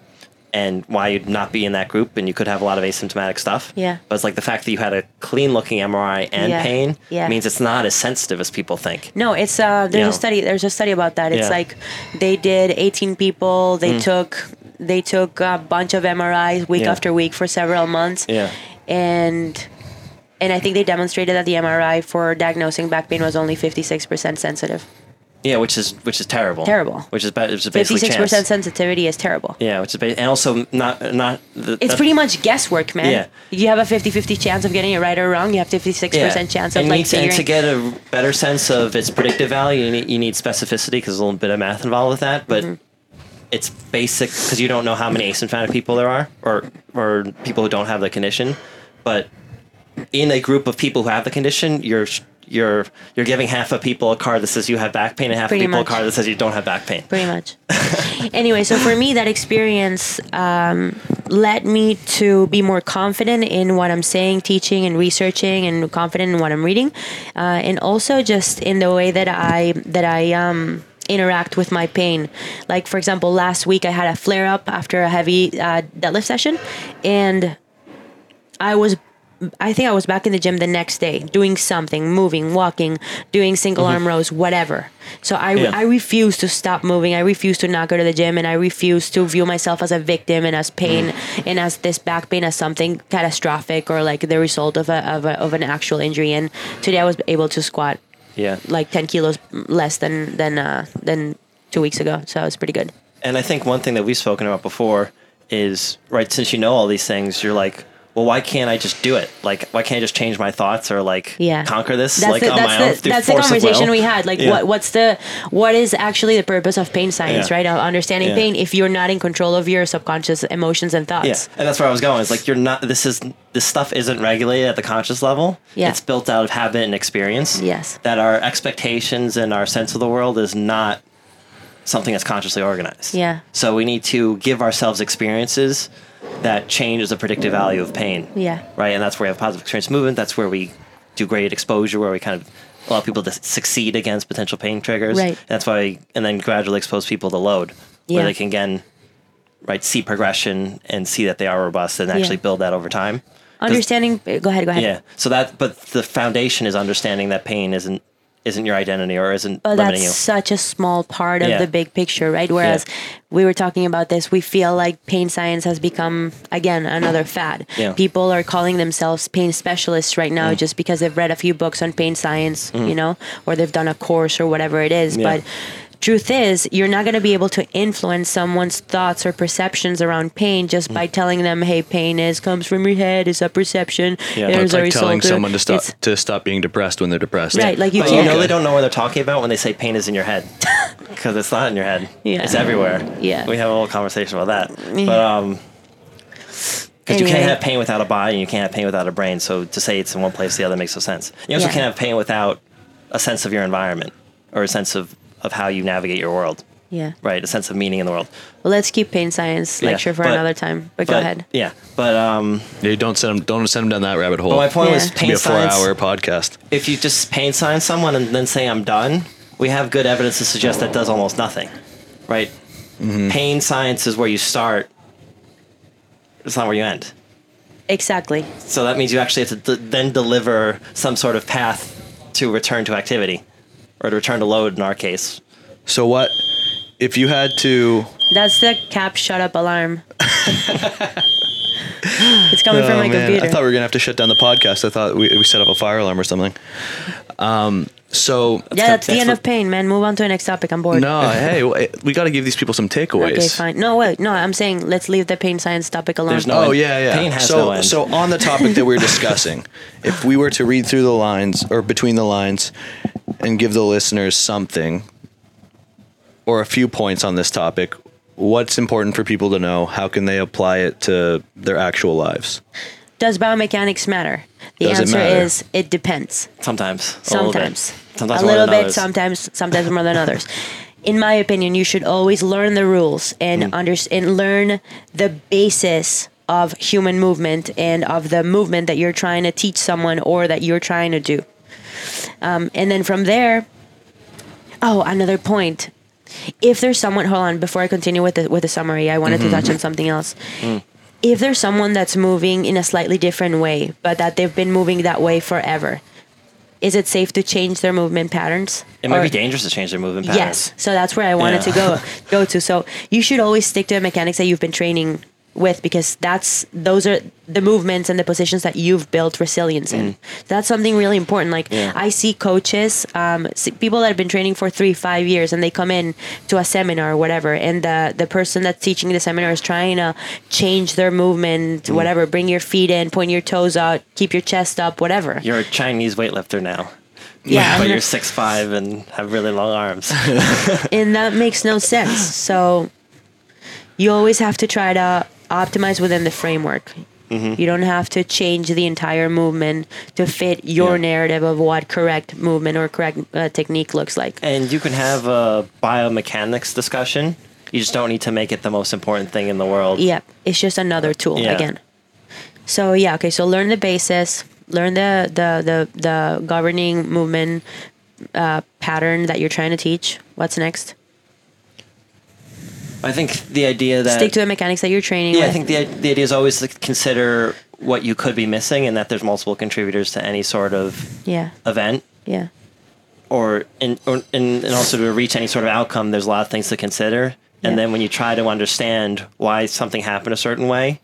and why you'd not be in that group, and you could have a lot of asymptomatic stuff. Yeah. But it's like the fact that you had a clean-looking MRI and Yeah. pain Yeah. means it's not as sensitive as people think. No, it's uh there's Yeah. a study there's a study about that. It's Yeah. like they did 18 people, they took they took a bunch of MRIs week after week for several months. Yeah. And and I think they demonstrated that the MRI for diagnosing back pain was only 56% sensitive. Yeah, which is which is terrible. Terrible. Which is ba- basically 56% sensitivity is terrible. Yeah, which is ba- and also not not. The, It's pretty much guesswork, man. Yeah. You have a 50-50 chance of getting it right or wrong. You have 56% chance of and you like need to, and to get a better sense of its predictive value, you need, you need specificity because there's a little bit of math involved with that. But Mm-hmm. it's basic because you don't know how many asymptomatic people there are, or or people who don't have the condition. But in a group of people who have the condition, you're you're you're giving half of people a card that says you have back pain, and half Pretty of people much. a card that says you don't have back pain. pretty much. [laughs] anyway, so for me, that experience um, led me to be more confident in what I'm saying, teaching, and researching, and confident in what I'm reading, uh, and also just in the way that I that I um, interact with my pain. Like for example, last week I had a flare up after a heavy uh, deadlift session, and I was I think I was back in the gym the next day doing something, moving, walking, doing single arm rows, whatever. So I, Mm-hmm. Yeah. I refuse to stop moving. I refuse to not go to the gym and I refuse to view myself as a victim and as pain Mm-hmm. and as this back pain as something catastrophic or like the result of, a, of, a, of an actual injury. And today I was able to squat Yeah. like 10 kilos less than, than, uh, than two weeks ago. So it was pretty good. And I think one thing that we've spoken about before is right since you know all these things, you're like, well, why can't I just do it? Like, why can't I just change my thoughts or like Yeah. conquer this That's like the, on that's my the, own? through that's the conversation we had. Like, Yeah. what what's the what is actually the purpose of pain science, Yeah. right? Of understanding pain if you're not in control of your subconscious emotions and thoughts. Yeah, and that's where I was going. It's like you're not. This is this stuff isn't regulated at the conscious level. Yeah. it's built out of habit and experience. Yes. that our expectations and our sense of the world is not something that's consciously organized. Yeah. So we need to give ourselves experiences that change the predictive value of pain. Yeah. Right, and that's where we have positive experience movement. That's where we do graded exposure, where we kind of allow people to succeed against potential pain triggers. Right. That's why, and then gradually expose people to load, Yeah. where they can again, right, see progression and see that they are robust and actually Yeah. build that over time. Understanding. Go ahead. Go ahead. Yeah. So that, but the foundation is understanding that pain isn't isn't your identity or isn't But limiting that's you. such a small part of Yeah. the big picture, right? Whereas we were talking about this, we feel like pain science has become again another fad. Yeah. People are calling themselves pain specialists right Mm. now just because they've read a few books on pain science, you know, or they've done a course or whatever it is. Yeah. But truth is, you're not going to be able to influence someone's thoughts or perceptions around pain just Mm. by telling them, "Hey, pain is comes from your head. It's a perception. Yeah. There's It's like telling someone to stop It's- to stop being depressed when they're depressed. Right, like you But you can't. know they don't know what they're talking about when they say pain is in your head, [laughs] because it's not in your head. Yeah. It's everywhere. Yeah. We have a little conversation about that. Yeah. But um, because you can't have pain without a body, and you can't have pain without a brain. So to say it's in one place, the other makes no sense. You also Yeah. can't have pain without a sense of your environment or a sense of of how you navigate your world. yeah. Right, a sense of meaning in the world. Well, let's keep pain science Yeah, lecture for but- another time. But, go ahead. Yeah, but um, Yeah, you don't send them. Don't send them down that rabbit hole. but my point Yeah. was It It'll be pain a science. four-hour podcast. if you just pain science someone and then say I'm done, we have good evidence to suggest that does almost nothing, right? Pain science is where you start. It's not where you end. Exactly. So that means you actually have to d- then deliver some sort of path to return to activity, or to return to load in our case. So what if you had to? That's the cap shut up alarm. [laughs] it's coming from Oh, my man, computer. I thought we were gonna have to shut down the podcast. I thought we, we set up a fire alarm or something. Um. So yeah, that's the that's end what- of pain, man. Move on to the next topic. I'm bored. no, hey, we got to give these people some takeaways. Okay, fine. No, wait. No, I'm saying let's leave the pain science topic alone. No- Oh end. yeah, yeah. Pain has so, no end. so on the topic that we're discussing, if we were to read through the lines or between the lines and give the listeners something or a few points on this topic, what's important for people to know? How can they apply it to their actual lives? Does biomechanics matter? The Does it answer matter? is it depends. Sometimes. A little bit. Sometimes. Sometimes a more little than bit, others. sometimes sometimes more than [laughs] others. In my opinion, you should always learn the rules and Mm. under, and learn the basis of human movement and of the movement that you're trying to teach someone or that you're trying to do. Um, and then from there, oh, another point. If there's someone, hold on, before I continue with the with the summary, I wanted Mm-hmm. to touch on something else. Mm. If there's someone that's moving in a slightly different way, but that they've been moving that way forever, is it safe to change their movement patterns? It might Or- be dangerous to change their movement patterns. Yes. So that's where I wanted Yeah. to go [laughs] go to. So you should always stick to the mechanics that you've been training with because that's those are the movements and the positions that you've built resilience in. That's something really important. Like Mm. Yeah. I see coaches, um, see people that have been training for three, five years, and they come in to a seminar or whatever, and the the person that's teaching the seminar is trying to change their movement, Mm. whatever. Bring your feet in, point your toes out, keep your chest up, whatever. You're a Chinese weightlifter now. Yeah, [laughs] But you're six five and have really long arms. [laughs] and that makes no sense. So you always have to try to optimize within the framework. Mm-hmm. You don't have to change the entire movement to fit your Yeah. narrative of what correct movement or correct uh, technique looks like. and you can have a biomechanics discussion. You just don't need to make it the most important thing in the world. Yep, it's just another tool Yeah. again. So yeah, okay. So learn the basis, learn the the the, the governing movement uh, pattern that you're trying to teach. What's next? I think the idea that Stick to the mechanics that you're training. yeah, I think the the idea is always to consider what you could be missing and that there's multiple contributors to any sort of yeah, event yeah, or in or, and, and also to reach any sort of outcome there's a lot of things to consider and Yeah. then when you try to understand why something happened a certain way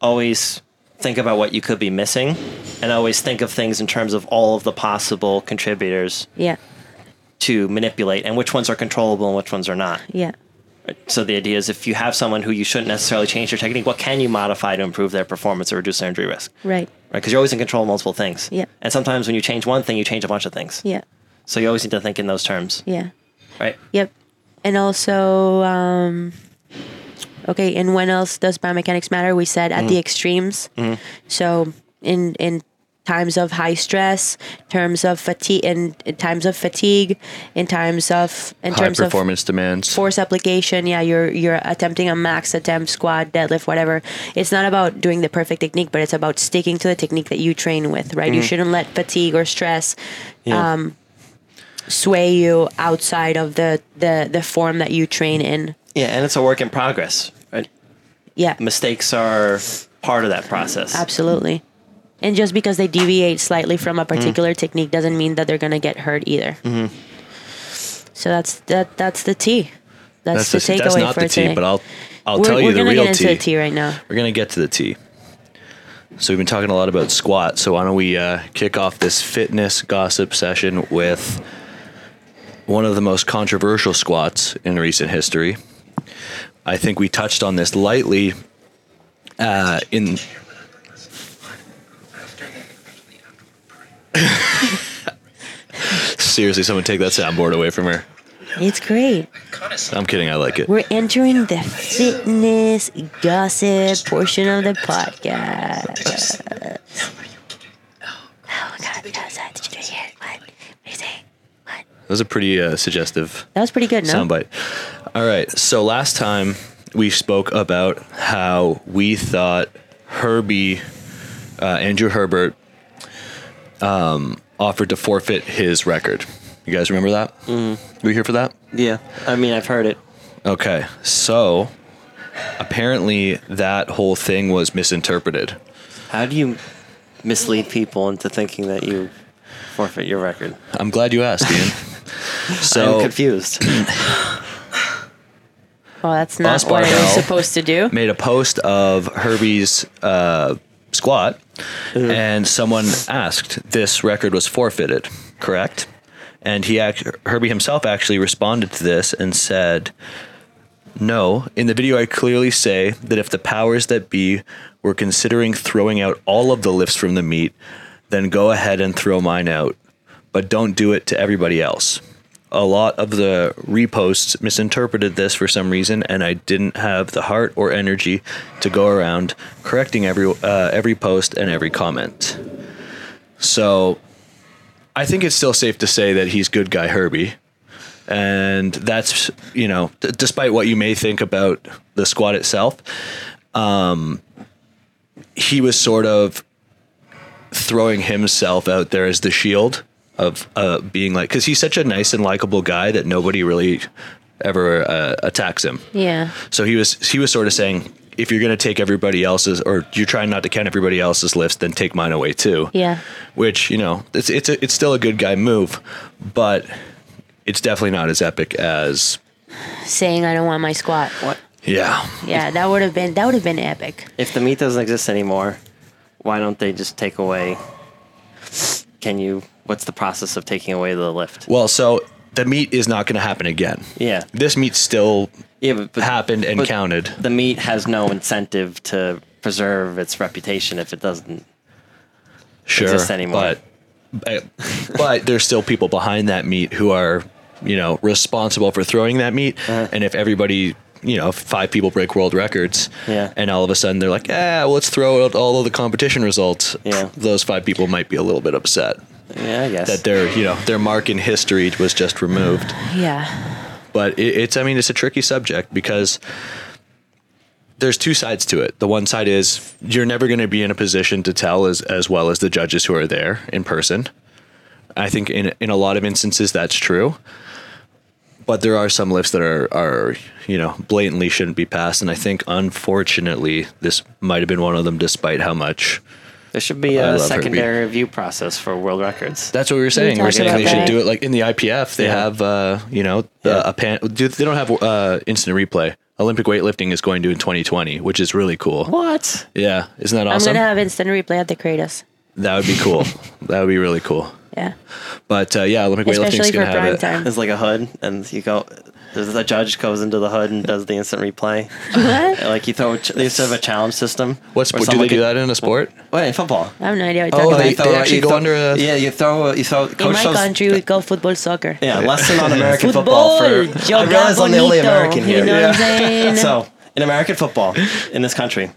always think about what you could be missing and always think of things in terms of all of the possible contributors yeah, to manipulate and which ones are controllable and which ones are not yeah. So the idea is if you have someone who you shouldn't necessarily change their technique, what can you modify to improve their performance or reduce their injury risk? Right. Right? Because you're always in control of multiple things. Yeah. And sometimes when you change one thing, you change a bunch of things. Yeah. So you always need to think in those terms. Yeah. Right? Yep. And also, um, okay. And when else does biomechanics matter? We said at the extremes. So in in times of high stress, terms of fatigue, in, in times of fatigue, in times of in High terms of performance demands. force application yeah you're you're attempting a max attempt squat deadlift whatever it's not about doing the perfect technique but it's about sticking to the technique that you train with right you shouldn't let fatigue or stress Yeah. um, sway you outside of the the the form that you train in yeah. And it's a work in progress. Right? yeah Mistakes are part of that process. absolutely and just because they deviate slightly from a particular technique doesn't mean that they're going to get hurt either so that's that that's the T. That's, That's, the takeaway that's not for the today. T, but I'll I'll we're, tell we're you the gonna real get into the T right now. We're gonna get to the T. So we've been talking a lot about squat. So why don't we uh, kick off this fitness gossip session with one of the most controversial squats in recent history. I think we touched on this lightly uh, in. Seriously, someone take that soundboard away from her. It's great. I'm kidding. I like it. We're entering the fitness gossip portion of the podcast. Oh my god, that was that. Did you it? What? What do you say? What? That was a pretty uh, suggestive That was pretty good, no? soundbite. All right. So last time we spoke about how we thought Herbie, uh, Andrew Herbert, um, offered to forfeit his record. You guys remember that? Mm. Were you here for that? yeah. I mean, I've heard it. Okay. So apparently that whole thing was misinterpreted. How do you mislead people into thinking that you forfeit your record? I'm glad you asked, Ian. [laughs] so I'm confused. Well, that's not Us what I was Barbell. supposed to do. made a post of Herbie's uh, squat, and someone asked, "This record was forfeited, correct?" And he act- Herbie himself actually responded to this and said, "No. In the video, I clearly say that if the powers that be were considering throwing out all of the lifts from the meet, then go ahead and throw mine out, but don't do it to everybody else." A lot of the reposts misinterpreted this for some reason, and I didn't have the heart or energy to go around correcting every uh, every post and every comment. So, I think it's still safe to say that he's good guy Herbie, and that's you know, d- despite what you may think about the squad itself, um, he was sort of throwing himself out there as the shield of uh, being like because he's such a nice and likable guy that nobody really ever uh, attacks him. Yeah. So he was he was sort of saying if you're going to take everybody else's or you're trying not to count everybody else's lifts, then take mine away too. Yeah. Which you know it's it's a, it's still a good guy move, but it's definitely not as epic as Saying I don't want my squat. what? yeah. Yeah, that would have been that would have been epic. If the meat doesn't exist anymore, why don't they just take away? Can you? What's the process of taking away the lift? Well, so the meet is not going to happen again. Yeah. This meet still Yeah, but, but happened and but counted. The meat has no incentive to preserve its reputation if it doesn't. sure, exist anymore. But, but but there's still people behind that meat who are you know responsible for throwing that meat. Uh-huh. And if everybody you know five people break world records, Yeah. and all of a sudden they're like, yeah, well, let's throw out all of the competition results. Yeah. [laughs] those five people might be a little bit upset Yeah, I guess. that their you know their mark in history was just removed. Yeah. but it, it's i mean it's a tricky subject because there's two sides to it the one side is you're never going to be in a position to tell as, as well as the judges who are there in person i think in, in a lot of instances that's true but there are some lifts that are, are you know blatantly shouldn't be passed and i think unfortunately this might have been one of them despite how much there should be I a love secondary review process for world records. That's what we were saying. We talked are saying about they should do it like in the IPF. They Yeah. have, uh, you know, Yeah. a pan. Do, they don't have uh, instant replay. Olympic weightlifting is going to in 2020, which is really cool. What? Yeah, isn't that awesome? I'm gonna have instant replay at the Kratos. that would be cool. [laughs] that would be really cool. Yeah. But uh, yeah, Olympic weightlifting's Especially for gonna have prime it. time. There's like a hood, and you go. There's a judge goes into the hood and does the instant replay. What? [laughs] Like you throw, they used to have a challenge system. What sport do they someone do that in a sport? Wait, in football. I have no idea what Oh, you're talking they- about. they actually you go throw- under a- Yeah, you throw. You throw. In Coach my throws- country, we call football soccer. Yeah, lesson on American football. Football, For I realize I'm the only American here. You know what I'm saying? [laughs] So, in American football, in this country,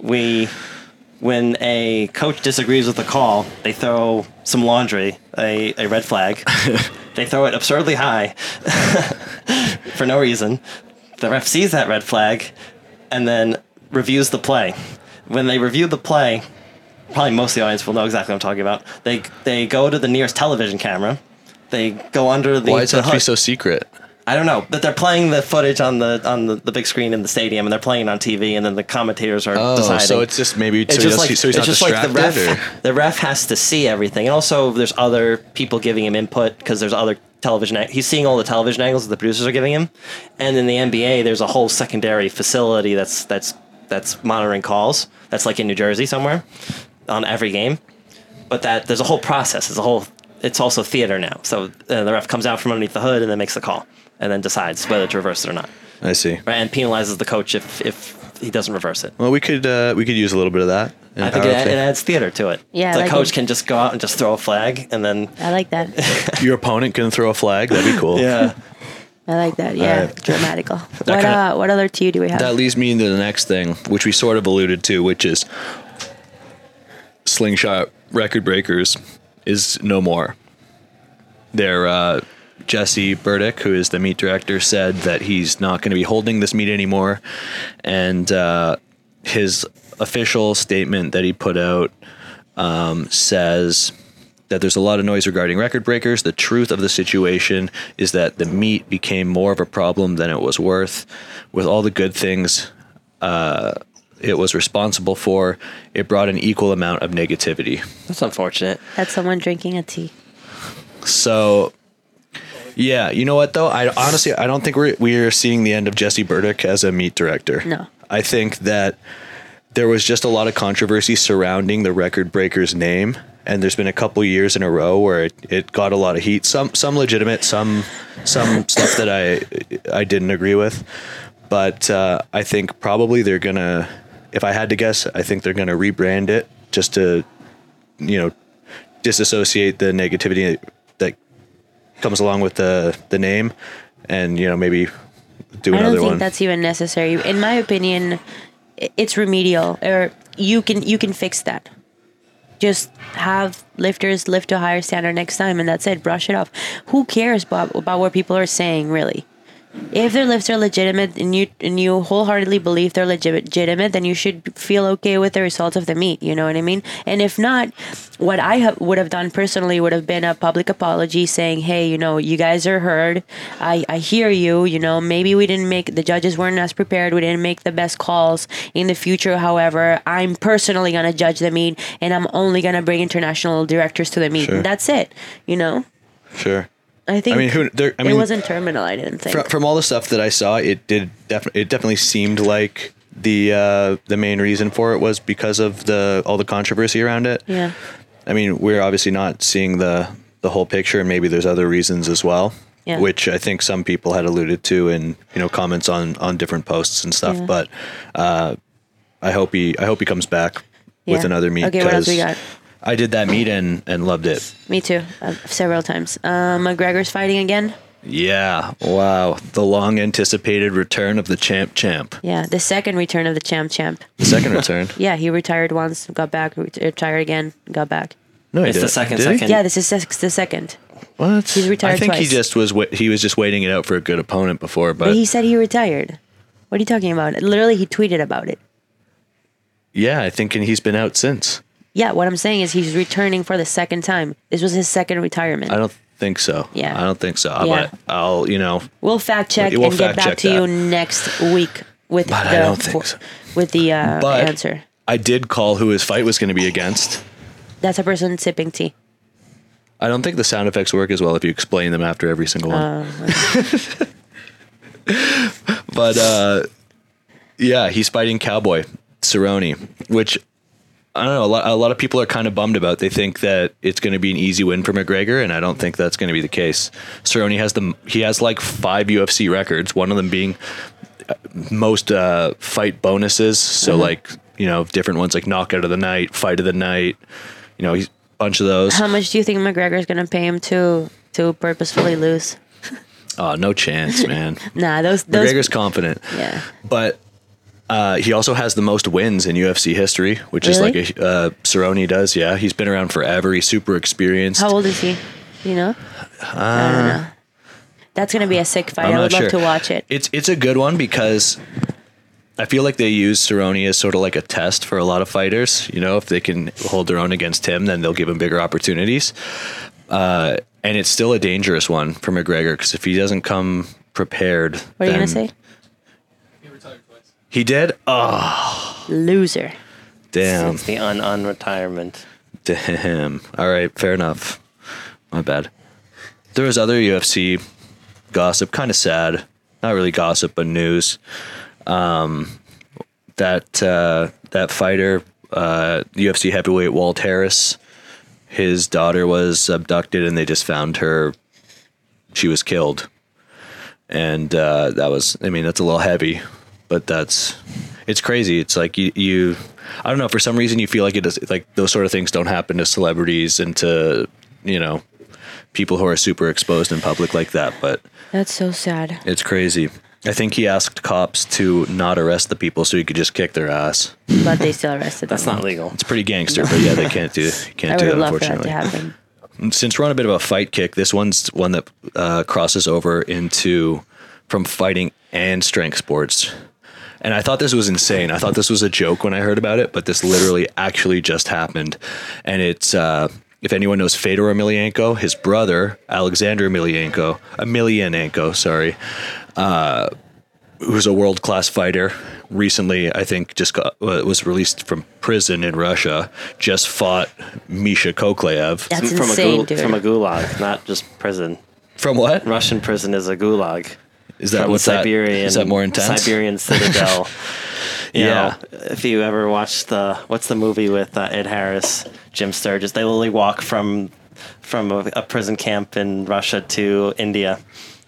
we, when a coach disagrees with the call, they throw some laundry, a, a red flag. [laughs] they throw it absurdly high [laughs] for no reason. The ref sees that red flag and then reviews the play. When they review the play, probably most of the audience will know exactly what I'm talking about. They they go to the nearest television camera. They go under the. Why does that have to be so secret? I don't know, but they're playing the footage on the on the, the big screen in the stadium, and they're playing it on TV, and then the commentators are Oh, deciding. so it's just maybe It's he just like so he's it's just like the ref. or? The ref has to see everything, and also there's other people giving him input because there's other television. He's seeing all the television angles that the producers are giving him, and in the NBA there's a whole secondary facility that's that's that's monitoring calls. That's like in New Jersey somewhere, on every game. But that there's a whole process. There's a whole. It's also theater now. So uh, the ref comes out from underneath the hood and then makes the call, and then decides whether to reverse it or not I see. right, and penalizes the coach if if he doesn't reverse it. Well, we could uh, we could use a little bit of that. in I think it, powerlifting. it adds theater to it. Yeah, I the like coach it. can just go out and just throw a flag, and then I like that. [laughs] Your opponent can throw a flag. That'd be cool. yeah, I like that. Yeah, Alright. dramatical. What kinda- uh, what other two do we have? That leads me into the next thing, which we sort of alluded to, which is Slingshot Record Breakers is no more. Their uh, Jesse Burdick, who is the meet director, said that he's not going to be holding this meet anymore, and uh, his official statement that he put out um, says that there's a lot of noise regarding record breakers. The truth of the situation is that the meat became more of a problem than it was worth. With all the good things uh, it was responsible for, it brought an equal amount of negativity. that's unfortunate. That's someone drinking a tea. So, yeah, you know what though? I honestly I don't think we're we're seeing the end of Jesse Burdick as a meat director. No. I think that there was just a lot of controversy surrounding the record breaker's name, and there's been a couple years in a row where it, it got a lot of heat. Some some legitimate, some some [laughs] stuff that I I didn't agree with, but uh, I think probably they're gonna. If I had to guess, I think they're gonna rebrand it just to, you know, disassociate the negativity comes along with the the name, and you know maybe do another one. I don't think one. that's even necessary. In my opinion, it's remedial, or you can you can fix that. Just have lifters lift to a higher standard next time, and that's it. Brush it off. Who cares about about what people are saying, really? If their lifts are legitimate and you and you wholeheartedly believe they're legitimate, then you should feel okay with the results of the meet. You know what I mean? And if not, what I ha- would have done personally would have been a public apology, saying, "Hey, you know, you guys are heard. I I hear you. You know, maybe we didn't make the judges weren't as prepared. We didn't make the best calls in the future. However, I'm personally gonna judge the meet, and I'm only gonna bring international directors to the meet. Sure. And that's it. You know." sure. I think I mean, who? There, I mean, it wasn't terminal. I didn't think. from, from all the stuff that I saw, it did definitely it definitely seemed like the uh, the main reason for it was because of the all the controversy around it. yeah. I mean, we're obviously not seeing the the whole picture, and maybe there's other reasons as well. Yeah. Which I think some people had alluded to in you know comments on on different posts and stuff. Yeah. But uh, I hope he I hope he comes back with another meet. Okay, what else we got? I did that meet and and loved it. Me too, uh, several times. Uh, McGregor's fighting again. Yeah, wow, the long anticipated return of the champ champ. Yeah, the second return of the champ champ. The second return. [laughs] Yeah, he retired once, got back, ret- retired again, got back. No, he It's the didn't. second Did he? second. Yeah, this is sex- the second. What? He's retired I think he twice. just was wa- he was just waiting it out for a good opponent before, but, But he said he retired. What are you talking about? Literally, he tweeted about it. yeah, I think and he's been out since. Yeah, what I'm saying is he's returning for the second time. This was his second retirement. I don't think so. Yeah. I don't think so. Yeah. But I'll, you know, We'll fact check We'll and get back to that. you next week with But the I don't think so. with the uh, But- answer. I did call who his fight was going to be against. That's a person sipping tea. I don't think the sound effects work as well if you explain them after every single one. [laughs] but uh, yeah, he's fighting Cowboy Cerrone, which I don't know. A lot, a lot of people are kind of bummed about. They think that it's going to be an easy win for McGregor, and I don't think that's going to be the case. Cerrone has the he has like five UFC records. One of them being uh, most uh, fight bonuses. So like you know different ones like knockout of the night, fight of the night. You know, he's a bunch of those. How much do you think McGregor's gonna pay him to to purposefully lose? Oh, no chance, man. [laughs] Nah, those those. McGregor's confident. yeah. but uh, he also has the most wins in UFC history, which is like a uh, Cerrone does. Yeah, he's been around forever. He's super experienced. How old is he? You know? I don't know. That's gonna be a sick fight. Uh, I would love sure. to watch it. It's it's a good one because I feel like they use Cerrone as sort of like a test for a lot of fighters. You know, if they can hold their own against him, then they'll give him bigger opportunities. Uh, and it's still a dangerous one for McGregor because if he doesn't come prepared, What are you gonna say? He did. Oh, Loser. damn. It's the un unretirement. Damn. All right, fair enough. My bad. There was other UFC gossip, kind of sad. Not really gossip, but news. Um, that uh, that fighter, uh, UFC heavyweight Walt Harris, his daughter was abducted, and they just found her. She was killed, and uh, that was. I mean, that's a little heavy, but that's. It's crazy. It's like you, you. I don't know. For some reason, you feel like it does. Like those sort of things don't happen to celebrities and to you know people who are super exposed in public like that. But That's so sad. it's crazy. I think he asked cops to not arrest the people so he could just kick their ass. But they still arrested That's them. not legal. It's pretty gangster, but yeah, they can't do [laughs] can't would do have that loved for that unfortunately. to happen. Since we're on a bit of a fight kick, this one's one that uh, crosses over into from fighting and strength sports. And I thought this was insane. I thought this was a joke when I heard about it, but this literally actually just happened. And it's uh, if anyone knows Fedor Emelianenko, his brother Alexander Emelianenko, Emelianenko, sorry, uh, who's a world class fighter. Recently, I think just got uh, was released from prison in Russia. Just fought Misha Koklyaev. That's from insane, a gul- dude. from a gulag, not just prison. From what? Russian prison is a gulag. Is that what's Siberian? That, is that more intense? Siberian citadel. [laughs] You Yeah. know, if you ever watched the what's the movie with uh, Ed Harris, Jim Sturgess, they literally walk from from a, a prison camp in Russia to India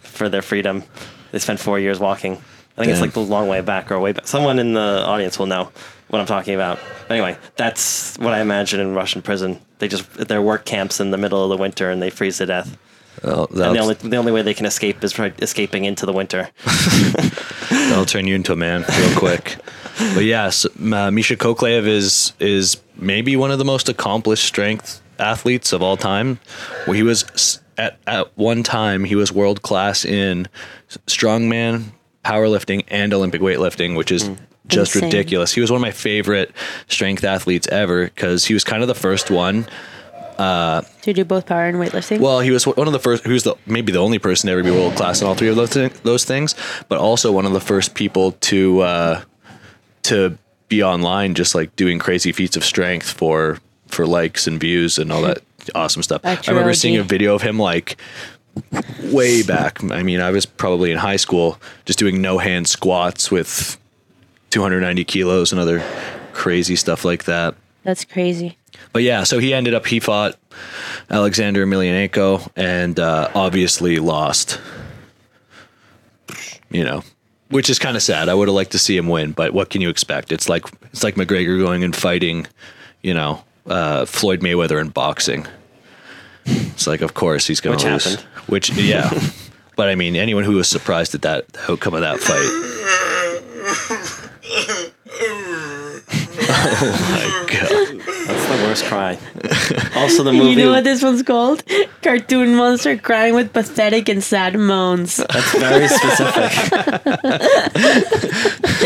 for their freedom. They spent four years walking. I think it's like the long way back or way back. Someone in the audience will know what I'm talking about. Anyway, that's what I imagine in Russian prison. They just their work camps in the middle of the winter and they freeze to death. Well, And the only the only way they can escape is by escaping into the winter. [laughs] that'll turn you into a man real quick. [laughs] but yes, uh, Misha Koklyaev is is maybe one of the most accomplished strength athletes of all time. Well, he was at at one time he was world class in strongman, powerlifting, and Olympic weightlifting, which is. Just Insane. ridiculous. He was one of my favorite strength athletes ever because he was kind of the first one Do you do both power and weightlifting? Well, he was one of the first. Who's the maybe the only person to ever be world class in all three of those thi- those things, but also one of the first people to uh, to be online, just like doing crazy feats of strength for for likes and views and all that awesome stuff. I remember seeing a video of him like way back. I mean, I was probably in high school, just doing no hand squats with 290 kilos and other crazy stuff like that. That's crazy. But yeah, so he ended up he fought Alexander Emelianenko and uh, obviously lost. You know, which is kind of sad. I would have liked to see him win, but what can you expect? It's like it's like McGregor going and fighting, you know, uh, Floyd Mayweather in boxing. It's like, of course he's going to lose. happened. Which yeah, [laughs] but I mean, anyone who was surprised at that the outcome of that fight. oh my god. That's cry. [laughs] Also, the movie. You know what this one's called? Cartoon monster crying with pathetic and sad moans. That's very specific. [laughs]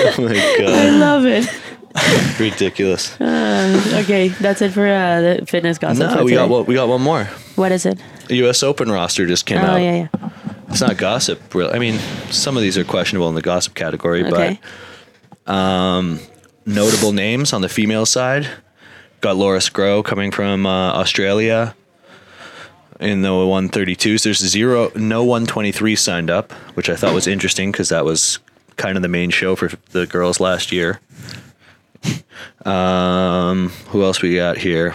Oh my god! I love it. [laughs] Ridiculous. Okay, that's it for uh, the fitness gossip. No, we got today. one, we got one more. What is it? The US Open roster just came Oh out. yeah, yeah. It's not gossip, really. I mean, some of these are questionable in the gossip category, Okay. but notable names on the female side. Got Laura Scrow coming from uh, Australia in the 132s. There's zero, no 123 signed up, which I thought was interesting because that was kind of the main show for the girls last year. Um, who else we got here?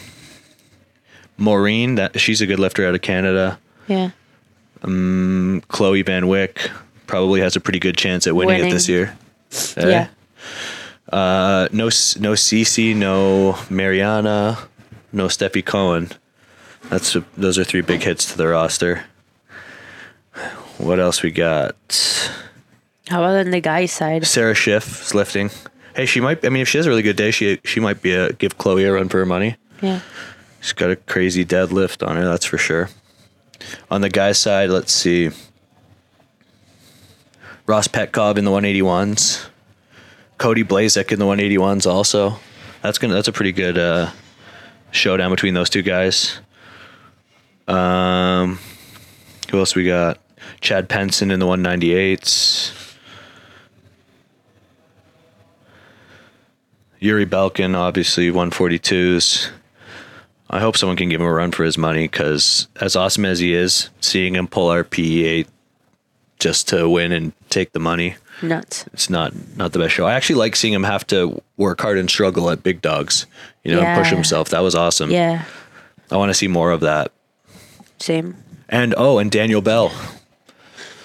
Maureen, that she's a good lifter out of Canada. Yeah. Um, Chloe Van Wick probably has a pretty good chance at winning, Winning. it this year. Eh? Yeah. Uh, no, no Cece, no Mariana, no Stefi Cohen. That's those are three big hits to the roster. What else we got? How about on the guy's side? Sarah Schiff is lifting. Hey, she might. I mean, if she has a really good day, she she might be a give Chloe a run for her money. Yeah. She's got a crazy deadlift on her, that's for sure. On the guy's side, let's see. Ross Petkov in the 181s. Cody Blazek in the 181s also. That's gonna that's a pretty good uh, showdown between those two guys. Um who else we got? Chad Penson in the 198s. Yuri Belkin, obviously 142s. I hope someone can give him a run for his money because, as awesome as he is, seeing him pull our PEA just to win and take the money, Nuts. it's not not the best show. I actually like seeing him have to work hard and struggle at big dogs, you know, and push himself. That was awesome. Yeah. I want to see more of that. Same. And oh, and Daniel Bell,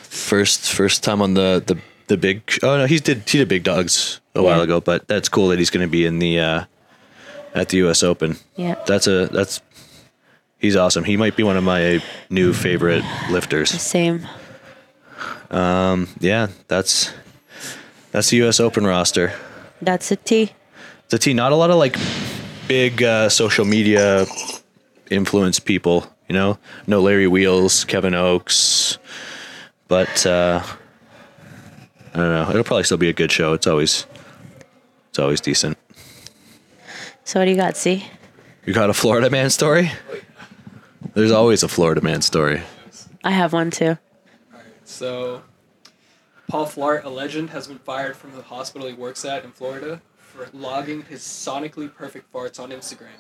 first first time on the the the big. Oh no, he's did he did big dogs a while ago, but that's cool that he's going to be in the uh, at the U.S. Open. Yeah. That's a that's he's awesome. He might be one of my new favorite lifters. Same. Um yeah, that's that's the U.S. Open roster. That's a T. The T, not a lot of like big uh, social media influence people. You know, no Larry Wheels, Kevin Oakes, but uh, I don't know. It'll probably still be a good show. It's always it's always decent. So what do you got, C? You got a Florida man story? There's always a Florida man story. I have one too. So, Paul Flart, a legend, has been fired from the hospital he works at in Florida for logging his sonically perfect farts on Instagram.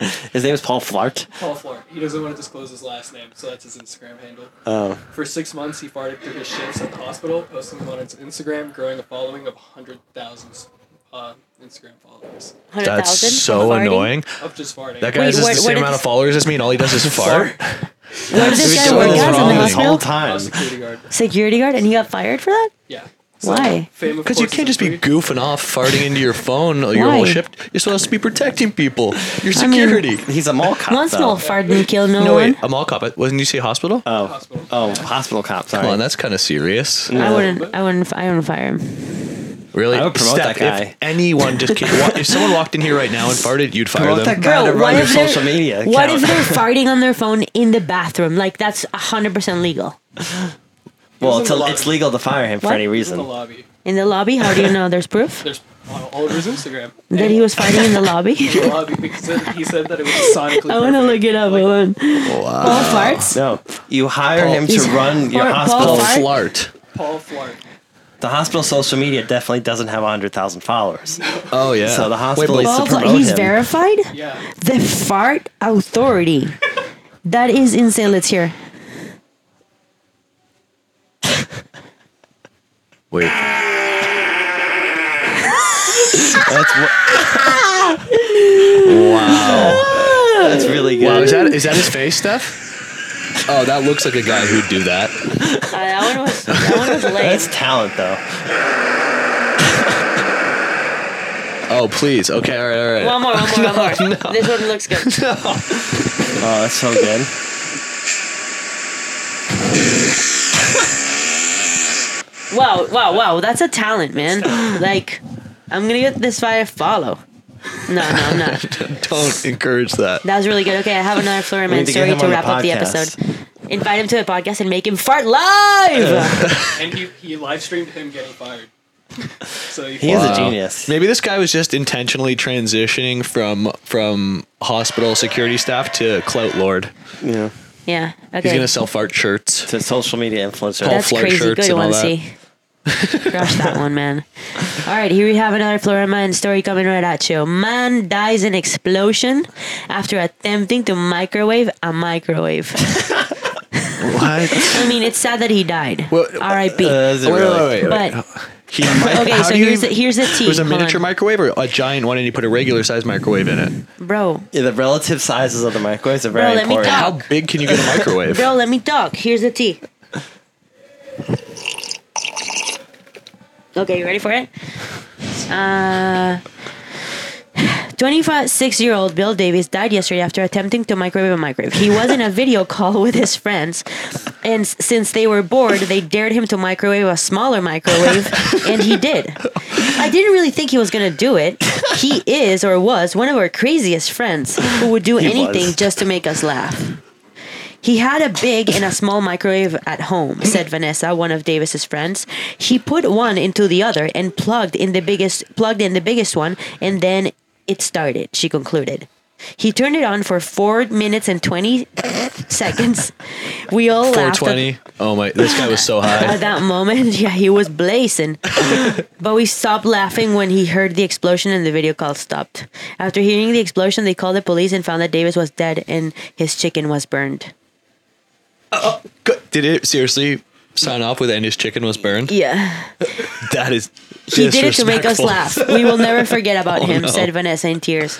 [laughs] His name is Paul Flart. Paul Flart. He doesn't want to disclose his last name, so that's his Instagram handle. Oh, For six months, he farted through his shifts at the hospital, posting them on his Instagram, growing a following of 100,000 uh, Instagram followers That's thousand. so annoying. of just farting. That guy Wait, has where- the where same did amount of followers as me, and all he does is fart. Where did this He's guy been work doing at this in the this whole hospital? time. Security guard. Security guard, and he got fired for that. Yeah. Why? fame, of Because you course, can't is just be free. goofing off, farting into your phone your Why? whole shift. You're supposed to be protecting people. Your I mean- security. He's a mall cop. One though. small fart didn't kill no, no, one. wait, a mall cop. Wasn't you say hospital? Oh, Hospital. oh, hospital cop. Sorry. Come on, that's kind of serious. I wouldn't. I wouldn't. I wouldn't fire him. Really? I would promote Steph, that guy. If anyone just [laughs] came, wa- if someone walked in here right now and farted, you'd fire Promote them. that guy to Bro, run what your if they're- social media. What account. if they're [laughs] farting on their phone in the bathroom? Like that's hundred percent legal. well, it's, was in the it's legal to fire him for What? any He's in the reason. lobby. In the lobby? How do you know? There's proof [laughs] There's on all over his Instagram. that he was fighting in the lobby. in the lobby because he said that it was sonically. I want to look it up. Hold on. Paul farts. No, you hire Paul- him to He's- run your Paul- hospital. Paul Flart? Flart. Paul Flart. The hospital social media definitely doesn't have 100,000 followers. Oh yeah. So the hospital Wait, is- but- Paul to Fart- promote He's him. verified. Yeah. The fart authority. That is insane. Let's hear. wait. That's what, [laughs] Wow. that's really good. Wow. Is that is that his face, Steph? Oh, that looks like a guy who'd do that. Uh, that one was. That one was lame. That's talent, though. Oh, please. Okay. All right. All right. One more. One more. One more. [laughs] This one looks good. [laughs] Oh, that's so good. Wow. Wow. Wow. That's a talent, man. [laughs] Like, I'm gonna get this via follow. No, no, I'm not. [laughs] Don't encourage that. That was really good. Okay, I have another Florida We Man need to story to on the wrap up the episode. Invite him to a podcast and make him fart live. [laughs] And he, he live streamed him getting fired. So He is Wow. a genius. Maybe this guy was just intentionally transitioning from from hospital security staff to clout lord. Yeah. yeah. Okay. He's gonna sell fart shirts. To social media influencer. Paul That's Flart crazy. shirts Good and all one, that. see. Crush that one, man. All right, here we have another Florida man story coming right at you. Man dies in explosion after attempting to microwave a microwave. What? I mean, it's sad that he died. Well, R.I.P. Uh, Wait, really? wait, wait, wait. But He might, Okay, so here's even- the, here's the tea. It was a Hold miniature on. microwave or a giant one, and you put a regular size microwave in it. bro. Yeah, the relative sizes of the microwaves are very Bro, let me talk. How big can you get a microwave? Bro, let me talk. Here's the tea. Okay, you ready for it? Uh, 26 year old Bill Davis died yesterday after attempting to microwave a microwave. He was in a video call [laughs] with his friends, and s- since they were bored, they dared him to microwave a smaller microwave, and he did. I didn't really think he was gonna do it. He is or was one of our craziest friends who would do He anything was. just to make us laugh. He had a big and a small microwave at home, said Vanessa, one of Davis's friends. He put one into the other and plugged in the biggest plugged in the biggest one and then it started, she concluded. He turned it on for four minutes and twenty seconds. We all laughed. 420. Oh my! This guy was so [laughs] high at that moment, yeah, he was blazing. but we stopped laughing when he heard the explosion and the video call stopped. After hearing the explosion, they called the police and found that Davis was dead and his chicken was burned. Good. Did it seriously sign off with "and his chicken was burned"? Yeah. [laughs] That is. He did it to make us laugh. We will never forget about [laughs] Oh, him, no. said Vanessa in tears.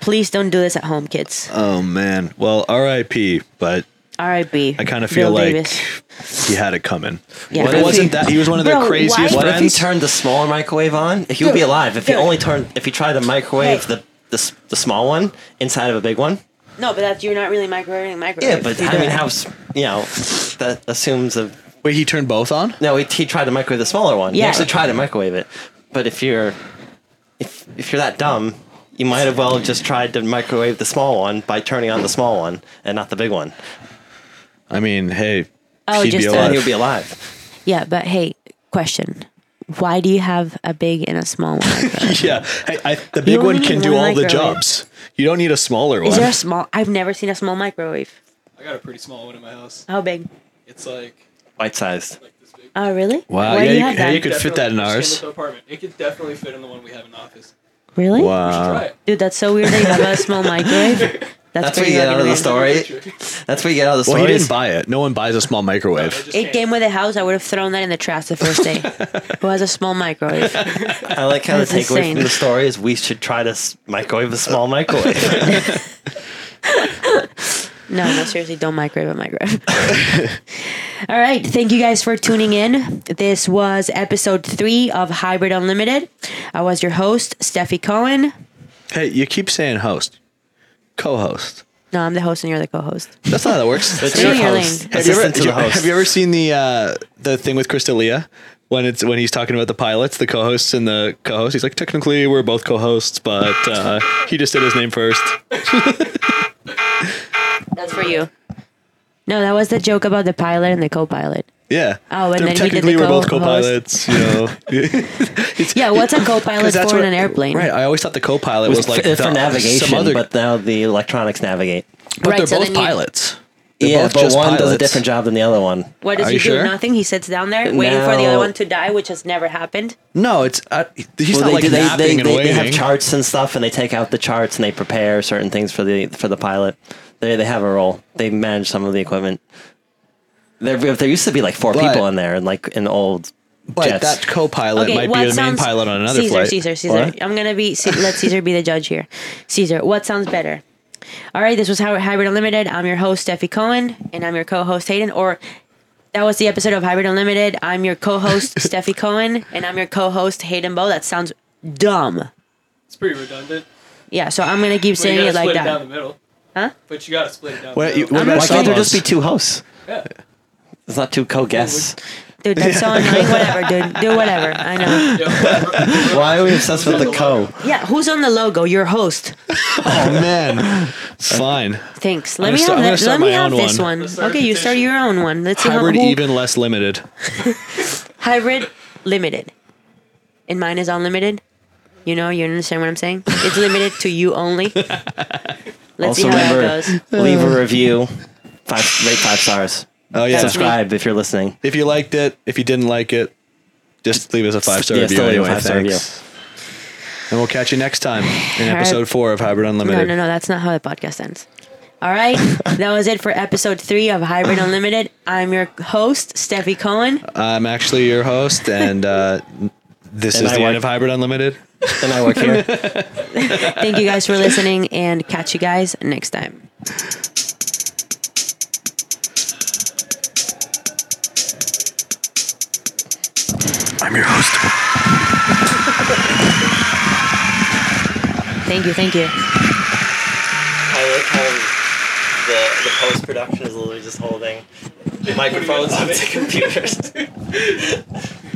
Please don't do this at home, kids. Oh man. Well, R.I.P. But R.I.P. I kind of feel Bill like Davis. he had it coming. Yeah. What it if wasn't he- that he was one of the Bro, why- craziest What if he friends. turned the smaller microwave on? If he would be alive, if he only turned, if he tried to microwave Hey. the, the the small one inside of a big one. No, but that's you're not really microwaving a microwave. Yeah, but You I mean, it. how s- you know that assumes a Wait, he turned both on? no. He, he tried to microwave the smaller one. Yeah. He actually tried to microwave it, but if you're if if you're that dumb, you might have well just tried to microwave the small one by turning on the small one and not the big one. I mean, hey, Oh, he'd just be a- Then alive. he would be alive. Yeah, but hey, question. Why do you have a big and a small one? [laughs] yeah, hey, I, the big one can do one all the jobs. You don't need a smaller one. Is there a small? I've never seen a small microwave. I got a pretty small one in my house. How big? It's like Bite sized. like this big. Oh, really? Wow, Why yeah, you you- have hey, you could fit that in ours. just came with the apartment. It could definitely fit in the one we have in the office. Really? We wow. try it. Dude, that's so weird that you have a small [laughs] microwave. That's, That's where you get out of the fucking story. That's where you get out of the story. Well, he didn't buy it. No one buys a small microwave. It It came with a house. I would have thrown that in the trash the first day. [laughs] Who has a small microwave? I like how the takeaway insane. from the story is we should try to s- microwave a small microwave. [laughs] No, no, seriously, don't microwave a microwave. [laughs] All right, thank you guys for tuning in. This was episode three of Hybrid Unlimited. I was your host, Stefi Cohen. Hey, you keep saying host, co-host. No, I'm the host and you're the co-host. That's not how that works. [laughs] It's Stay your in your host. have, you ever, Assistant to the host. have you ever seen the uh, the thing with Crystalia when it's when he's talking about the pilots, the co-hosts and the co-host? He's like, technically, we're both co-hosts, but uh, he just said his name first. [laughs] That's for you. No, that was the joke about the pilot and the co-pilot. Yeah. Oh, and So then he did technically, the we're both co-host. co-pilots. You know. [laughs] Yeah, what's a [laughs] co-pilot that's for in an airplane? Right. I always thought the co-pilot was, was like for, the, for navigation, some other, but now the electronics navigate. but Right, they're so both then you- pilots. They're yeah, both but just one does a different job than the other one. What does Are he you do? sure? Nothing. He sits down there waiting for the other one to die, which has never happened. No, it's uh, he's Well, not they, like do- they, napping they, and they, they have charts and stuff, and they take out the charts and they prepare certain things for the for the pilot. They they have a role. They manage some of the equipment. There there used to be like four But- people in there, and like in old but jets. that co-pilot Okay, might what be the main sounds pilot on another Caesar, flight. Caesar, Caesar. What? I'm gonna be [laughs] C- let Caesar be the judge here. Caesar, what sounds better? All right, this was Hy- Hybrid Unlimited. I'm your host Stefi Cohen, and I'm your co-host Hayden. Or that was the episode of Hybrid Unlimited. I'm your co-host [laughs] Stefi Cohen, and I'm your co-host Hayden Bow. That sounds dumb. It's pretty redundant. Yeah, so I'm gonna keep But saying you it gotta like split it down that. the middle. Huh? But you gotta split it down. What- you- what I'm about not Why can't there solos? just be two hosts? yeah. There's not two co-guests. Dude, that's so annoying. [laughs] Whatever, dude. Do whatever. I know. [laughs] Why are we obsessed with the co? Yeah, who's on the logo? Your host. [laughs] Oh man, fine. Thanks. Let I'm me start- have I'm that. Let me have this one. one. Let's Okay, you start your own one. Let's see how Hybrid who- even less limited. hybrid limited. And mine is unlimited. You know, you understand what I'm saying? It's limited to you only. Let's see Also how that remember, goes. leave a review. Five rate five stars. Oh yeah. Subscribe if you're listening. If you liked it, if you didn't like it, just leave us a five star Yeah, review still leave a anyway. five-star thanks. And we'll catch you next time in right. episode four of Hybrid Unlimited. No, no, no, that's not how the podcast ends. All right, [laughs] that was it for episode three of Hybrid Unlimited. I'm your host, Stefi Cohen. I'm actually your host, and uh, this And is I the work- end of Hybrid Unlimited. And I work here. [laughs] Thank you guys for listening and catch you guys next time. I'm your host. Thank you, thank you. I like how the, the post production is literally just holding microphones up to computers. [laughs]